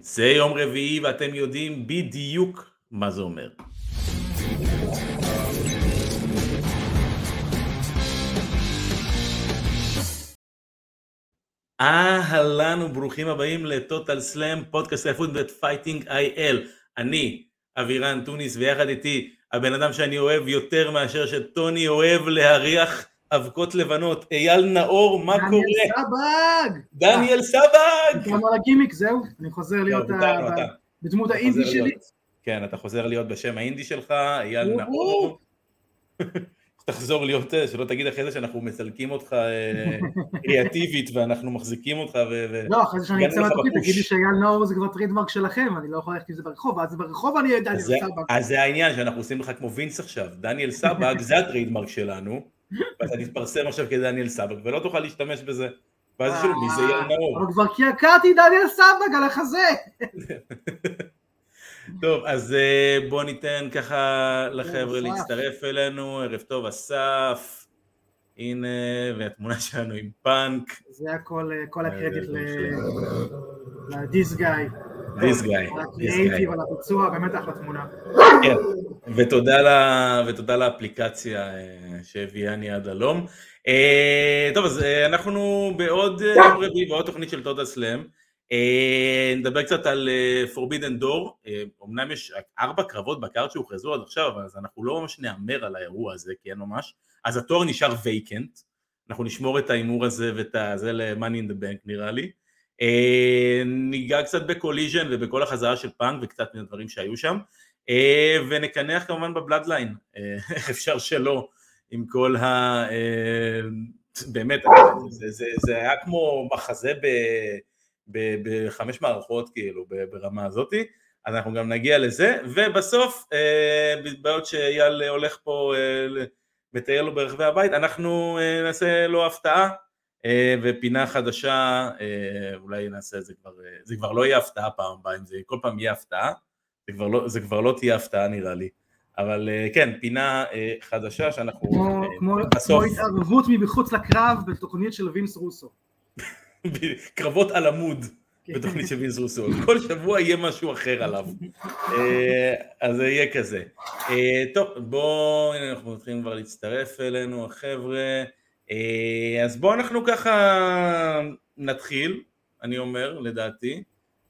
זה יום רביעי ואתם יודעים בדיוק מה זה אומר. אהלן וברוכים הבאים לטוטל סלאם, פודקאסט האליפות ואת Fighting IL. אני אבירן טוניס ויחד איתי הבן אדם שאני אוהב יותר מאשר שטוני אוהב להריח אבקות לבנות, אייל נאור, מה קורה? דניאל סבג! דניאל סבג! גם על הגימיק, זהו, אני חוזר להיות לא, אתה. בדמות האינדי שלי. להיות- כן, אתה חוזר להיות בשם האינדי שלך, אייל. נאור. תחזור להיות, אה, שלא תגיד אחרי זה שאנחנו מסלקים אותך אה, קריאטיבית ואנחנו מחזיקים אותך ו... לא, אחרי זה שאני אצא לך מהתוכנית, ב push. תגיד לי שאייל נאור זה כבר trademark שלכם, אני לא יכול ללכת עם זה ברחוב, אז ברחוב אני אהיה דניאל סבג. אז זה העניין שאנחנו עושים לך כמו וינס עכשיו, דניאל סבג זה ה trademark שלנו, ואתה תתפרסם עכשיו כדניאל סבג ולא תוכל להשתמש בזה, ואז יש לנו מי זה אייל נאור. אבל כבר קעקעתי דניאל סבג על החזה! טוב, אז אה, בוא ניתן ככה לחבר'ה. להצטרף אלינו, ערב טוב אסף, הנה, והתמונה שלנו עם פאנק, זה הכל, אה, כל הקרדיט אה, לדיס גיא. This guy, על this guy. הקריאייטיב, על הביצוע, באמת אחלה תמונה. כן, ותודה, ל... ותודה לאפליקציה אה, שהביאני עד הלום. אה, טוב, אז אה, אנחנו בעוד יום רביעי, בעוד תוכנית של טוטל סלאם. נדבר קצת על Forbidden Door. אמנם יש ארבע קרבות ב card שהוכרזו עד עכשיו, אז אנחנו לא ממש נהמר על האירוע הזה, כי אין ממש. אז התואר נשאר vacant. אנחנו נשמור את ההימור הזה ואת זה ל-Money in the Bank נראה לי. אה, ניגע קצת בקוליז'ן ובכל החזרה של פאנק וקצת מהדברים שהיו שם. אה, ונקנח כמובן בבלאדליין, אה, איך אפשר שלא, עם כל ה... אה, באמת, זה, זה, זה היה כמו מחזה ב, בחמש מערכות כאילו, ברמה הזאתי, אז אנחנו גם נגיע לזה, ובסוף, אה, בעוד שאייל הולך פה אה, מטייל לו ברחבי הבית, אנחנו אה, נעשה לו הפתעה, אה, ופינה חדשה, אה, אולי נעשה, זה כבר, אה, זה כבר לא יהיה הפתעה פעם הבאה, אם זה כל פעם יהיה הפתעה, זה כבר לא, זה כבר לא תהיה הפתעה נראה לי, אבל אה, כן, פינה אה, חדשה שאנחנו כמו- אה, כמו כמו התערבות מבחוץ לקרב בתוכנית של וינס רוסו. קרבות על עמוד בתוכנית של וינס רוסו, כל שבוע יהיה משהו אחר עליו, אה, אז זה יהיה כזה. אה, טוב, בואו, הנה אנחנו מתחילים כבר להצטרף אלינו החבר'ה, אה, אז בואו אנחנו ככה נתחיל, אני אומר, לדעתי,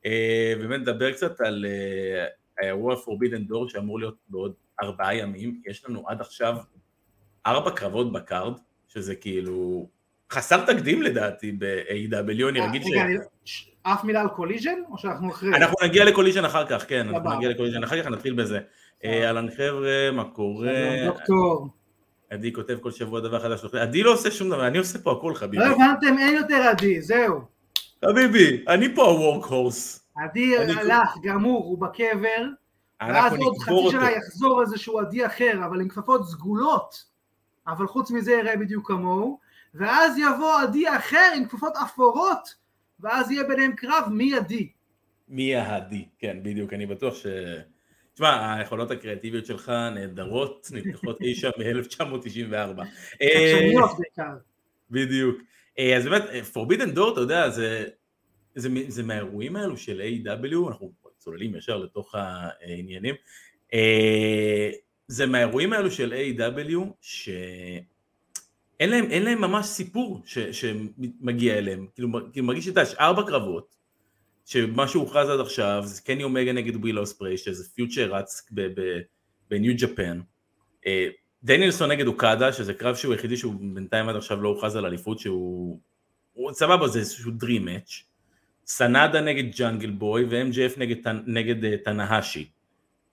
אה, באמת נדבר קצת על אה, האירוע Forbidden Door שאמור להיות בעוד ארבעה ימים, יש לנו עד עכשיו ארבע קרבות ב card, שזה כאילו חסר תקדים לדעתי ב-AEW, אני רגיל ש... רגע, אף מילה על קוליז'ן, או שאנחנו אחרי? אנחנו נגיע לקוליז'ן אחר כך, כן, אנחנו. נגיע לקוליז'ן אחר כך, נתחיל בזה. אה, אהלן חבר'ה, מה קורה? דוקטור. עדי כותב כל שבוע דבר חדש, עדי לא עושה שום דבר, אני עושה פה הכל חביבי. לא הבנתם, אין יותר עדי, זהו. חביבי, אני פה הוורק הורס. עדי הלך, גמור, הוא בקבר, ואז עוד חצי אותו. שנה יחזור איזשהו עדי אחר, אבל עם כפפות סגולות, אבל חוץ מזה יראה בדיוק כמוהו, ואז יבוא עדי אחר עם כפפות אפורות, ואז יהיה ביניהם קרב מי עדי. מי העדי, כן, בדיוק, אני בטוח ש... תשמע, היכולות הקריאטיביות שלך נהדרות, נלקחות אי שם מ-1994. חדשניות בעיקר. בדיוק. אה, אז באמת, אה, Forbidden Door, אתה יודע, זה, זה, זה מהאירועים האלו של A.W, אנחנו צוללים ישר לתוך העניינים, אה, זה מהאירועים האלו של A.W, שאין להם, להם ממש סיפור ש, שמגיע אליהם, כאילו, כאילו מרגיש שאתה יש ארבע קרבות, שמה שהוכרז עד עכשיו זה קני אומגה נגד וויל אוספרי, שזה פיוטשר רץ ב New Japan, אה, דניאלסון נגד אוקדה, שזה קרב שהוא היחידי שהוא בינתיים עד עכשיו לא הוכרז על אליפות, שהוא הוא, סבבה, זה איזשהו Dream Match, סנדה נגד ג'אנגל בוי ו-MJF נגד, נגד uh, תנהשי,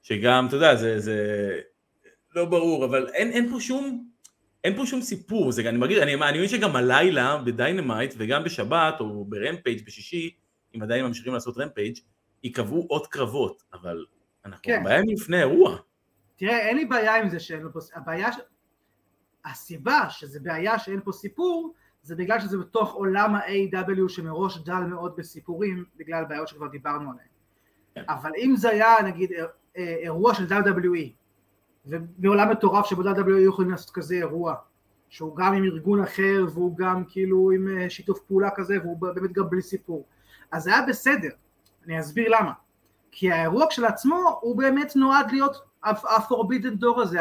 שגם, אתה יודע, זה, זה לא ברור, אבל אין, אין פה שום, אין פה שום סיפור, זה, אני מרגיש, אני, מבין שגם הלילה ב Dynamite וגם בשבת או ב Rampage בשישי, אם עדיין ממשיכים לעשות Rampage, ייקבעו עוד קרבות, אבל אנחנו כן. ארבעה ימים לפני אירוע. תראה, אין לי בעיה עם זה שאין לו פה, הבעיה, ש... הסיבה שזה בעיה שאין פה סיפור, זה בגלל שזה בתוך עולם ה-AW שמראש דל מאוד בסיפורים, בגלל בעיות שכבר דיברנו עליהן. כן. אבל אם זה היה נגיד אה, אה, אירוע של WWE, ובעולם מטורף שבו WWE יכולים לעשות כזה אירוע, שהוא גם עם ארגון אחר והוא גם כאילו עם אה, שיתוף פעולה כזה והוא באמת גם בלי סיפור, אז זה היה בסדר. אני אסביר למה. כי האירוע כשלעצמו הוא באמת נועד להיות ה-forbidden door הזה,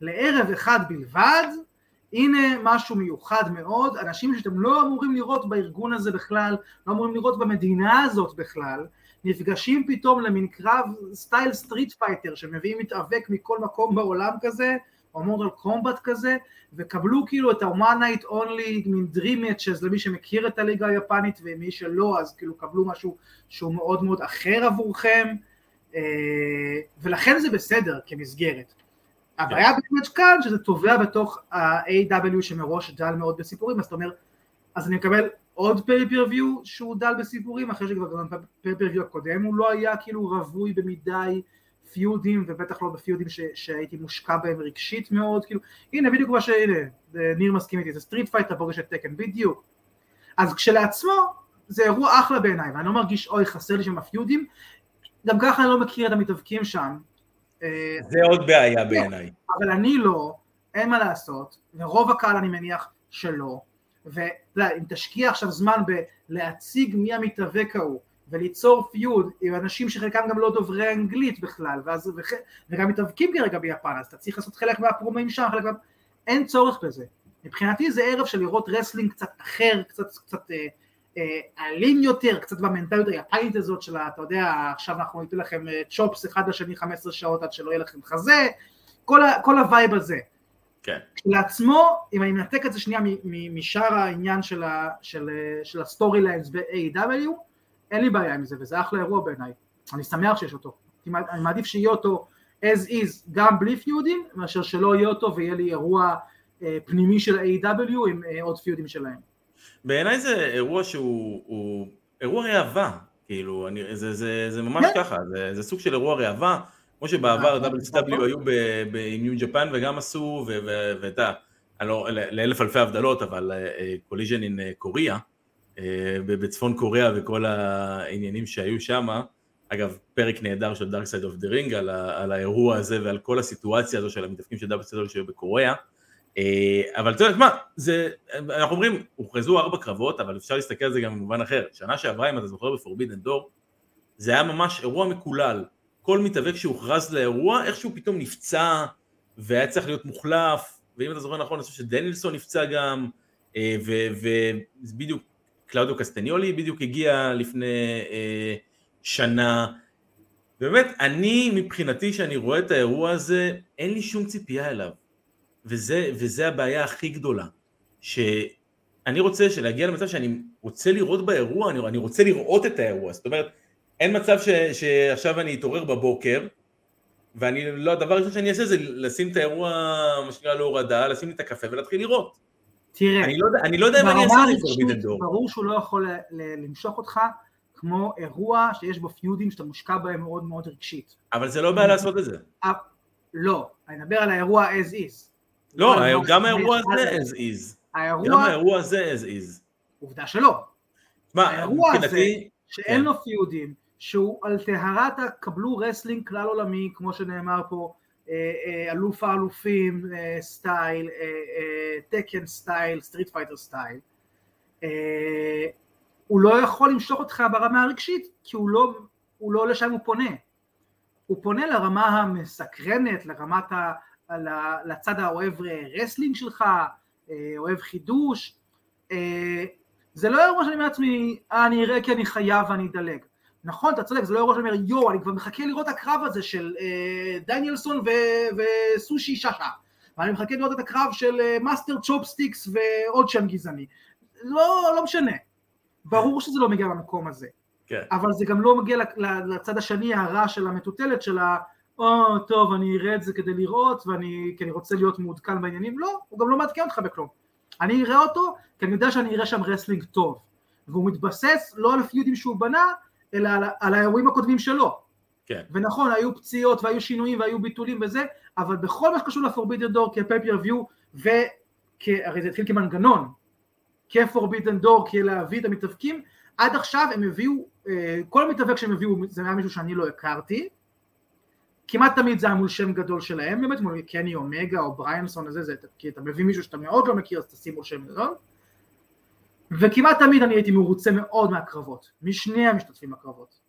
לערב אחד בלבד, הנה משהו מיוחד מאוד, אנשים שאתם לא אמורים לראות בארגון הזה בכלל, לא אמורים לראות במדינה הזאת בכלל, נפגשים פתאום למין קרב style Street Fighter שמביאים מתאבק מכל מקום בעולם כזה, או Mortal Kombat כזה, וקבלו כאילו את ה-one night only מין dream matches למי שמכיר את הליגה היפנית ומי שלא אז כאילו קבלו משהו שהוא מאוד מאוד אחר עבורכם אה, ולכן זה בסדר כמסגרת. הבעיה באמת כאן שזה טובע בתוך ה- AEW שמראש דל מאוד בסיפורים אז אתה אומר אז אני מקבל עוד pay-per-view שהוא דל בסיפורים אחרי שכבר גם pay-per-view הקודם הוא לא היה כאילו רווי במדי פיודים ובטח לא בפיודים ש, שהייתי מושקע בהם רגשית מאוד כאילו הנה בדיוק מה שהנה ניר מסכים איתי זה Street Fighter פוגש את Tekken בדיוק. אז כשלעצמו זה אירוע אחלה בעיניי ואני לא מרגיש אוי חסר לי שם הפיודים. גם ככה אני לא מכיר את המתאבקים שם. אה, זה עוד בעיה בעיניי. אבל אני לא אין מה לעשות ורוב הקהל אני מניח שלא. ואם תשקיע עכשיו זמן בלהציג מי המתאבק ההוא וליצור פיוד עם אנשים שחלקם גם לא דוברי אנגלית בכלל ואז, וח, וגם מתאבקים כרגע ביפן אז אתה צריך לעשות חלק מהפרומים שם חלק מה... אין צורך בזה מבחינתי זה ערב של לראות wrestling קצת אחר קצת קצת אה, אה, אלים יותר קצת במנטליות היפנית הזאת של אתה יודע עכשיו אנחנו ניתן לכם אה, chops אחד לשני 15 שעות עד שלא יהיה לכם חזה כל, ה, כל ה vibe הזה כן. לעצמו, אם אני מנתק את זה שנייה משאר העניין של, ה, של, של ה storylines ב- AEW, אין לי בעיה עם זה, וזה אחלה אירוע בעיניי, אני שמח שיש אותו, אני מעדיף שיהיה אותו as is גם בלי פיודים, מאשר שלא יהיה אותו ויהיה לי אירוע אה, פנימי של AEW עם אה, עוד פיודים שלהם. בעיניי זה אירוע שהוא הוא, אירוע ראווה, כאילו, אני, זה, זה, זה ממש כן. ככה, זה, זה סוג של אירוע ראווה, כמו שבעבר WCW היו עם New Japan וגם עשו, ואתה, לא, לאלף אלפי הבדלות, אבל Collision in Korea, אה, בצפון קוריאה וכל העניינים שהיו שם, אגב פרק נהדר של Dark Side of the Ring על האירוע הזה ועל כל הסיטואציה הזו של המתאבקים של WCW שהיו בקוריאה, אה, אבל אתה יודע מה, זה, אנחנו אומרים, הוכרזו ארבע קרבות, אבל אפשר להסתכל על זה גם במובן אחר, שנה שעברה אם אתה זוכר ב Forbidden Door, זה היה ממש אירוע מקולל, כל מתאבק שהוכרז לאירוע, איכשהו פתאום נפצע והיה צריך להיות מוחלף, ואם אתה זוכר נכון, אני חושב שדנילסון נפצע גם, אה, ובדיוק קלאודיו קסטניולי בדיוק הגיע לפני אה, שנה. באמת, אני מבחינתי, שאני רואה את האירוע הזה, אין לי שום ציפייה אליו. וזה, וזה הבעיה הכי גדולה. שאני רוצה להגיע למצב שאני רוצה לראות באירוע, אני, אני רוצה לראות את האירוע. זאת אומרת, אין מצב ש, שעכשיו אני אתעורר בבוקר, ואני, לא, הדבר הראשון שאני אעשה זה לשים את האירוע, מה שנקרא להורדה, לשים לי את הקפה ולהתחיל לראות. תראה, אני לא, אני לא יודע מה אני אעשה עם Forbidden Door. ברור שהוא לא יכול למשוך אותך כמו אירוע שיש בו פיודים שאתה מושקע בהם מאוד מאוד רגשית. אבל זה לא בעיה לעשות את זה. אה, לא, אני מדבר על האירוע as is. לא, גם האירוע הזה as is. גם האירוע הזה as is. עובדה שלא. האירוע הזה, שאין כן. לו פיודים, שהוא על טהרת הקבלו wrestling כלל עולמי, כמו שנאמר פה, אלוף האלופים אה, style, Tekken style, Street Fighter style, הוא לא יכול למשוך אותך ברמה הרגשית כי הוא לא, הוא לא לשם הוא פונה, הוא פונה לרמה המסקרנת, לרמת ה... לצד האוהב wrestling שלך, אוהב חידוש, זה לא אירוע שאני אומר לעצמי, אה, אני אראה כי אני חייב ואני אדלג. נכון, אתה צודק, זה לא אירוע אומר, יואו, אני כבר מחכה לראות הקרב הזה של אה, דניאלסון ו- וסושי ששה, ואני מחכה לראות את הקרב של אה, Master Chopsticks ועוד שם גזעני. לא, לא משנה. ברור שזה לא מגיע למקום הזה. כן. אבל זה גם לא מגיע לצד השני הרע של המטוטלת של ה... או, טוב, אני אראה את זה כדי לראות, ואני, כי אני רוצה להיות מעודכן בעניינים. לא, הוא גם לא מעדכן אותך בכלום. אני אראה אותו, כי אני יודע שאני אראה שם wrestling טוב. והוא מתבסס לא על הפיודים שהוא בנה, אלא על, על האירועים הקודמים שלו. כן. ונכון, היו פציעות והיו שינויים והיו ביטולים וזה, אבל בכל מה שקשור לפורבידן דור כפייפריוויו, והרי זה התחיל כמנגנון, כפורבידן דור, כלהביא את המתאבקים, עד עכשיו הם הביאו, אה, כל מתאבק שהם הביאו זה היה מישהו שאני לא הכרתי, כמעט תמיד זה היה מול שם גדול שלהם, באמת מול קני אומגה או בריינסון הזה, זה, כי אתה מביא מישהו שאתה מאוד לא מכיר אז תשים מול שם גדול, וכמעט תמיד אני הייתי מרוצה מאוד מהקרבות, משני המשתתפים בקרבות.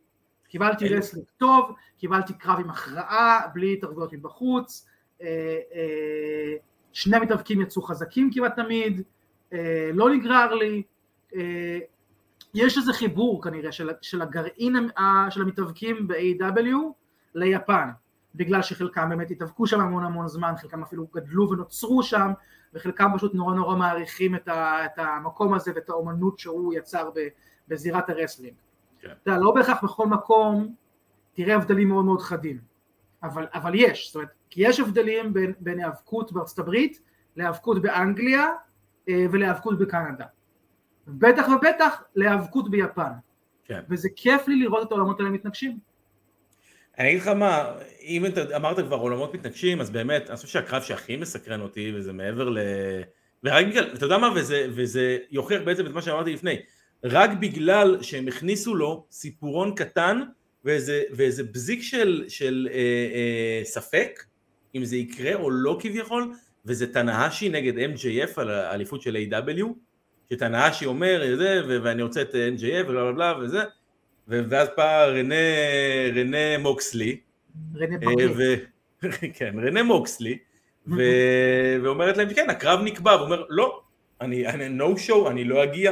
קיבלתי wrestling טוב, קיבלתי קרב עם הכרעה, בלי התערבויות מבחוץ, שני מתאבקים יצאו חזקים כמעט תמיד, לא נגרר לי, יש איזה חיבור כנראה של, של הגרעין של המתאבקים ב- AEW ליפן, בגלל שחלקם באמת התאבקו שם המון המון זמן, חלקם אפילו גדלו ונוצרו שם, וחלקם פשוט נורא נורא מעריכים את, ה, את המקום הזה ואת האומנות שהוא יצר בזירת הרסלינג. כן. אתה יודע, לא בהכרח בכל מקום תראה הבדלים מאוד מאוד חדים, אבל, אבל יש, זאת אומרת, כי יש הבדלים בין, בין היאבקות בארצות הברית להיאבקות באנגליה אה, ולהיאבקות בקנדה. בטח ובטח להיאבקות ביפן. כן. וזה כיף לי לראות את העולמות האלה מתנגשים. אני אגיד לך מה, אם אתה אמרת כבר עולמות מתנגשים, אז באמת, אני חושב שהקרב שהכי מסקרן אותי, וזה מעבר ל... ורק בגלל, אתה יודע מה, וזה, וזה יוכיח בעצם את מה שאמרתי לפני, רק בגלל שהם הכניסו לו סיפורון קטן ואיזה, ואיזה בזיק של, של אה, אה, ספק, אם זה יקרה או לא כביכול, וזה תנאשי נגד MJF על האליפות של A.W, שתנאשי אומר זה, ואני רוצה את NJF ובלה בלה בלה וזה, ואז בא רנה, רנה מוקסלי, רנה אה, כן, רנה מוקסלי, ו... ואומרת להם, כן, הקרב נקבע, והוא אומר, לא, אני, אני no show, אני לא אגיע.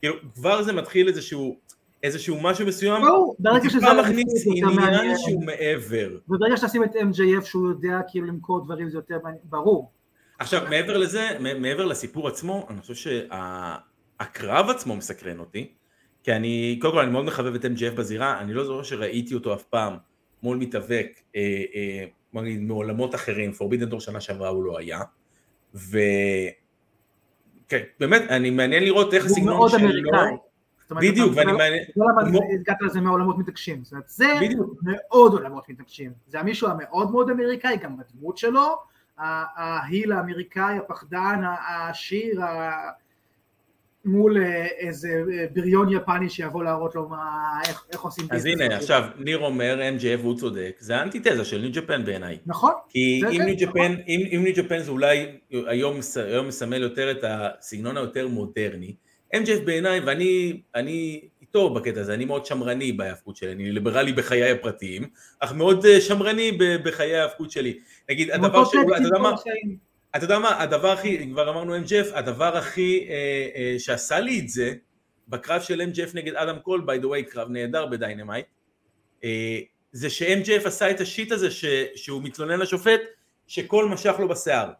כאילו, כבר זה מתחיל איזשהו, איזשהו משהו מסוים, הוא טיפה מכניס עניין שהוא מעבר. וברגע שתשים את MJF שהוא יודע כאילו למכור דברים זה יותר ברור. עכשיו, מעבר לזה, מעבר לסיפור עצמו, אני חושב שהקרב עצמו מסקרן אותי, כי אני, קודם כל אני מאוד מחבב את MJF בזירה, אני לא זוכר שראיתי אותו אף פעם מול מתאבק, אה, אה, נגיד מעולמות אחרים, פורבידן דור שנה שעברה הוא לא היה, ו... כן, באמת, אני מעניין לראות איך הסגנון שלו... הוא מאוד אמריקאי. בדיוק, ואני מעניין... לא למה הגעת לזה מעולמות מתעקשים, זאת אומרת, זה מאוד עולמות מתעקשים, זה המישהו המאוד מאוד אמריקאי, גם בדמות שלו, ההיל האמריקאי, הפחדן, העשיר, מול אה, איזה אה, בריון יפני שיבוא להראות לו מה, איך, איך עושים אז הנה, עכשיו, ניר אומר, MJF הוא צודק, זה האנטיתזה של ניו ג'פן בעיניי. נכון. כי אם ניו ג'פן, נכון. אם, אם ניו ג'פן זה אולי היום, היום מסמל יותר את הסגנון היותר מודרני, MJF בעיניי, ואני אני איתו בקטע הזה, אני מאוד שמרני בהיאבקות שלי, אני ליברלי בחיי הפרטיים, אך מאוד אה, שמרני בחיי ההיאבקות שלי. נגיד, הדבר ש... אתה יודע מה? אתה יודע מה, הדבר הכי, כבר אמרנו MJF, הדבר הכי אה, אה, שעשה לי את זה, בקרב של MJF נגד אדם קול, by the way, קרב נהדר ב Dynamite, אה, זה ש-MJF עשה את ה shit הזה ש, שהוא מתלונן לשופט, שקול משך לו בשיער.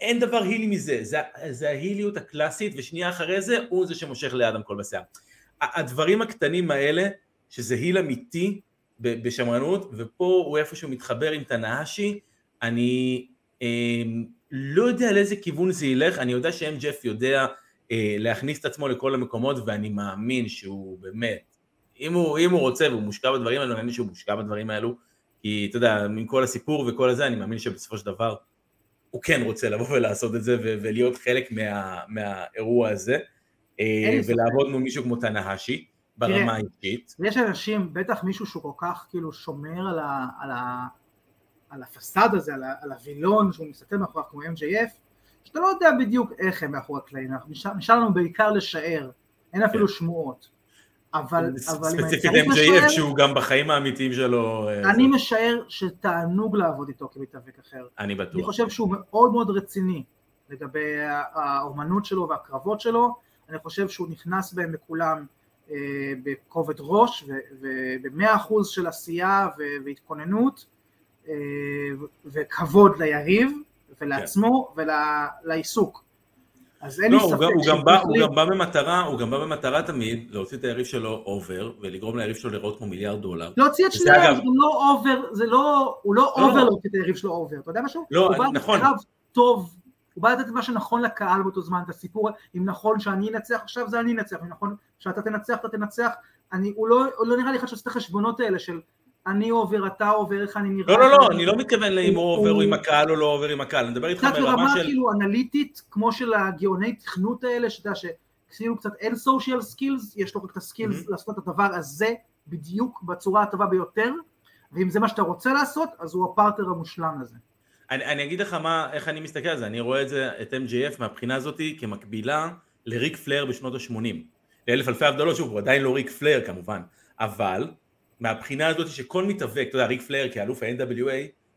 אין דבר הילי מזה, זה, זה ההיליות הקלאסית, ושנייה אחרי זה הוא זה שמושך לאדם קול בשיער. הדברים הקטנים האלה, שזה heel אמיתי בשמרנות, ופה הוא איפשהו מתחבר עם תנאשי, אני לא יודע לאיזה כיוון זה ילך, אני יודע שאם ג'ף יודע אה, להכניס את עצמו לכל המקומות ואני מאמין שהוא באמת, אם הוא, אם הוא רוצה והוא מושקע בדברים האלו, אני מאמין שהוא מושקע בדברים האלו, כי אתה יודע, עם כל הסיפור וכל הזה, אני מאמין שבסופו של דבר הוא כן רוצה לבוא ולעשות את זה ולהיות חלק מה, מהאירוע הזה, אה, ולעבוד מול מישהו כמו תנאהשי. ברמה האישית. יש אנשים, בטח מישהו שהוא כל כך כאילו שומר על, ה, על, ה, על הפסאד הזה, על, על הווילון שהוא מסתכל מאחוריו כמו MJF, שאתה לא יודע בדיוק איך הם מאחורי הקלעים, נשאר, לנו בעיקר לשער, אין אפילו כן. שמועות. אבל, אבל אם אני צריך לשער... שהוא גם בחיים האמיתיים שלו... אה, אני משער שתענוג לעבוד איתו כמתאבק אחר. אני בטוח. אני חושב שהוא מאוד מאוד רציני לגבי האומנות שלו והקרבות שלו, אני חושב שהוא נכנס בהם לכולם אה, בכובד ראש ובמאה אחוז של עשייה והתכוננות. אה, וכבוד ליריב ולעצמו כן. ולעיסוק. אז אין לא, לי ספק הוא גם, בא, הוא גם בא במטרה, הוא גם בא במטרה תמיד להוציא את היריב שלו over ולגרום ליריב שלו לראות כמו מיליארד דולר. להוציא את שניהם, זה לא over, זה לא, הוא לא, לא over להוציא את היריב שלו over, אתה יודע משהו? לא, הוא בא נכון. טוב, הוא בא לתת מה שנכון לקהל באותו זמן, את הסיפור, אם נכון שאני אנצח עכשיו זה אני אנצח, אם נכון שאתה תנצח אתה תנצח, אני, הוא, לא, הוא לא נראה לי אחד שעושה את החשבונות האלה של אני עובר, אתה עובר, איך אני נראה. לא, לא, לא, אני לא מתכוון לאם הוא עובר או עם הקהל או לא עובר עם הקהל, אני מדבר איתך ברמה של... כאילו אנליטית, כמו של הגאוני תכנות האלה, שאתה יודע שכאילו קצת אין social skills, יש לו רק את ה skills לעשות את הדבר הזה בדיוק בצורה הטובה ביותר, ואם זה מה שאתה רוצה לעשות, אז הוא הפרטר המושלם לזה. אני, אני אגיד לך מה, איך אני מסתכל על זה, אני רואה את זה, את MJF מהבחינה הזאת כמקבילה לריק פלר בשנות ה-80. לאלף אלפי הבדלות, שוב, הוא עדיין לא ריק פלר כמובן, אבל מהבחינה הזאת שכל מתאבק, אתה יודע, ריק פלר כאלוף ה-NWA,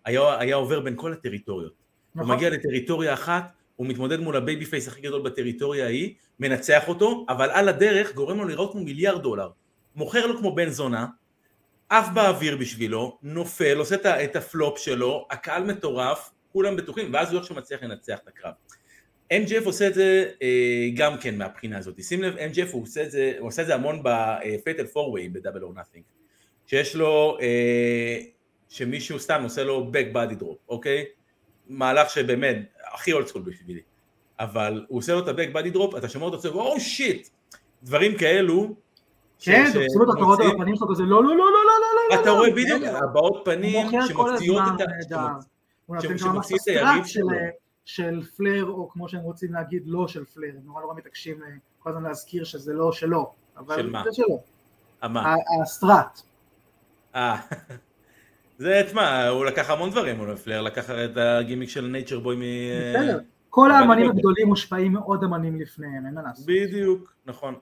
היה, היה עובר בין כל הטריטוריות. נכון. הוא מגיע לטריטוריה אחת, הוא מתמודד מול ה babyface הכי גדול בטריטוריה ההיא, מנצח אותו, אבל על הדרך גורם לו לראות כמו מיליארד דולר. מוכר לו כמו בן זונה, עף באוויר בשבילו, נופל, עושה את הפלופ שלו, הקהל מטורף, כולם בטוחים, ואז הוא איכשהו מצליח לנצח את הקרב. MGF עושה את זה אה, גם כן מהבחינה הזאת, שים לב, MGF הוא עושה את זה, הוא עושה את זה המון ב-Fatal 4-Way ב-Double or Nothing, שיש לו, אה, שמישהו סתם עושה לו back body drop, אוקיי? מהלך שבאמת, הכי אולד סקול בשבילי, אבל הוא עושה לו את ה-back body drop, אתה שומע אותו, אומר, או שיט, דברים כאלו, כן, תופסים אתה רואה אותו בפנים שלו כזה, לא, לא, לא, לא, לא, לא, אתה רואה בדיוק, הבעות פנים שמוציאות את היריב שלו. של פלר, או כמו שהם רוצים להגיד, לא של פלר, הם נורא נורא מתעקשים כל הזמן להזכיר שזה לא שלו, אבל זה שלו. מה? הסטראט. אה, זה, תשמע, הוא לקח המון דברים, הוא פלר לקח את הגימיק של נייצ'ר בוי מ... בסדר, כל האמנים הגדולים מושפעים מאוד אמנים לפניהם, אין מה לעשות. בדיוק, נכון.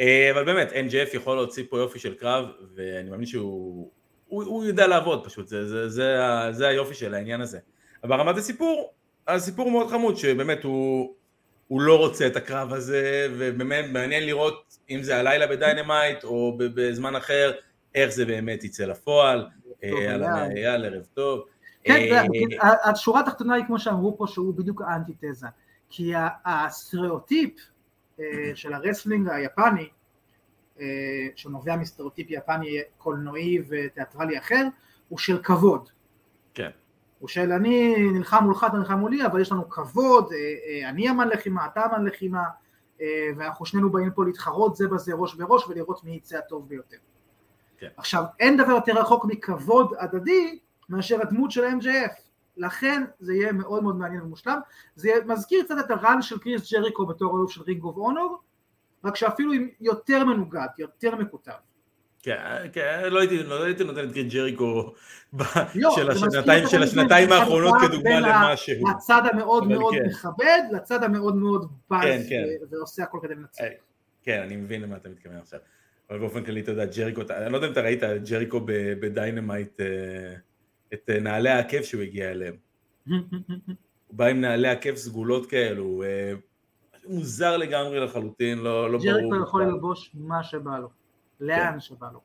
אה, אבל באמת, NGF יכול להוציא פה יופי של קרב, ואני מאמין שהוא הוא, הוא יודע לעבוד פשוט, זה, זה, זה, זה היופי של העניין הזה. אבל ברמת הסיפור, הסיפור מאוד חמוד, שבאמת הוא, הוא לא רוצה את הקרב הזה, ובאמת מעניין לראות אם זה הלילה בדיינמייט או בזמן אחר, איך זה באמת יצא לפועל, על אייל, ערב טוב. כן, השורה התחתונה היא כמו שאמרו פה, שהוא בדיוק האנטיתזה, כי הסטריאוטיפ של ה wrestling היפני, שנובע מסטריאוטיפ יפני קולנועי ותיאטרלי אחר, הוא של כבוד. כן. הוא של אני נלחם מולך, אתה נלחם מולי, אבל יש לנו כבוד, אני אמן לחימה, אתה אמן לחימה, ואנחנו שנינו באים פה להתחרות זה בזה ראש בראש ולראות מי יצא הטוב ביותר. כן. עכשיו, אין דבר יותר רחוק מכבוד הדדי מאשר הדמות של MJF. לכן זה יהיה מאוד מאוד מעניין ומושלם. זה מזכיר קצת את ה run של קריס ג'ריקו בתור אלוף של רינג אוף אונור, רק שאפילו עם יותר מנוגד, יותר מקוטב. כן, כן, לא הייתי, לא הייתי נותן את גרין ג'ריקו לא, של השנתיים, של השנתיים האחרונות כדוגמה למשהו. לצד המאוד מאוד כן. מכבד, לצד המאוד מאוד בז כן, כן. ועושה הכל כדי לנצח. כן, אני מבין למה אתה מתכוון עכשיו. אבל באופן כללי, אתה יודע, ג'ריקו, אני לא יודע אם אתה ראית ג'ריקו בדיינמייט, את נעלי העקב שהוא הגיע אליהם. הוא בא עם נעלי עקב סגולות כאלו, מוזר לגמרי לחלוטין, לא, לא ברור. ג'ריקו יכול ללבוש מה שבא לו, לאן כן. שבא לו.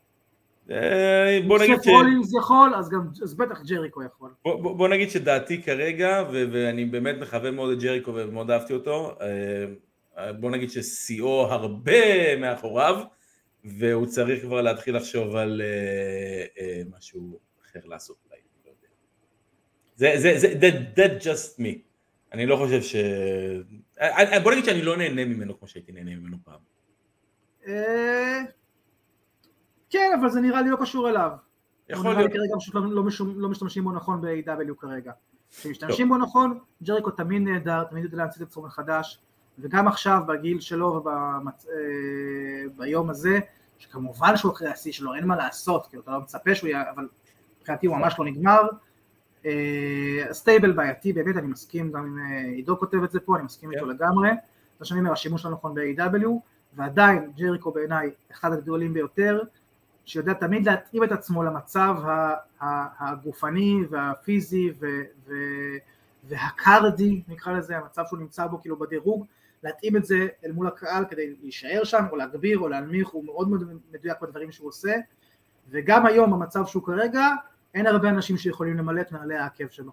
אה, בוא נגיד ש... כשפולינס יכול, אז גם, אז בטח ג'ריקו יכול. בוא, בוא, בוא נגיד שדעתי כרגע, ו- ואני באמת מכוון מאוד את ג'ריקו ומאוד אהבתי אותו, אה, בוא נגיד ששיאו הרבה מאחוריו, והוא צריך כבר להתחיל לחשוב על אה, משהו אחר לעשות אולי, לא יודע. זה, זה, זה, that, that just me. אני לא חושב ש... אה, בוא נגיד שאני לא נהנה ממנו כמו שהייתי נהנה ממנו פעם. כן, אבל זה נראה לי לא קשור אליו. יכול להיות. כרגע פשוט לא, לא, לא משתמשים בו נכון ב-AW כרגע. כשמשתמשים בו נכון, ג'ריקו תמיד נהדר, תמיד יודע להמציא את עצמו מחדש, וגם עכשיו בגיל שלו וביום הזה, שכמובן שהוא אחרי השיא שלו, אין מה לעשות, כי אתה לא מצפה שהוא יהיה, אבל מבחינתי הוא ממש לא נגמר, stable בעייתי באמת, אני מסכים גם אם אה, עידו כותב את זה פה, אני מסכים איתו כן. לגמרי, מה שאני אומר, השימוש הנכון ב-AEW, ועדיין ג'ריקו בעיניי אחד הגדולים ביותר, שיודע תמיד להתאים את עצמו למצב הגופני והפיזי והקרדי נקרא לזה, המצב שהוא נמצא בו כאילו בדירוג, להתאים את זה אל מול הקהל כדי להישאר שם או להגביר או להנמיך, הוא מאוד מדויק בדברים שהוא עושה, וגם היום המצב שהוא כרגע אין הרבה אנשים שיכולים למלא את נעלי העקב שלו.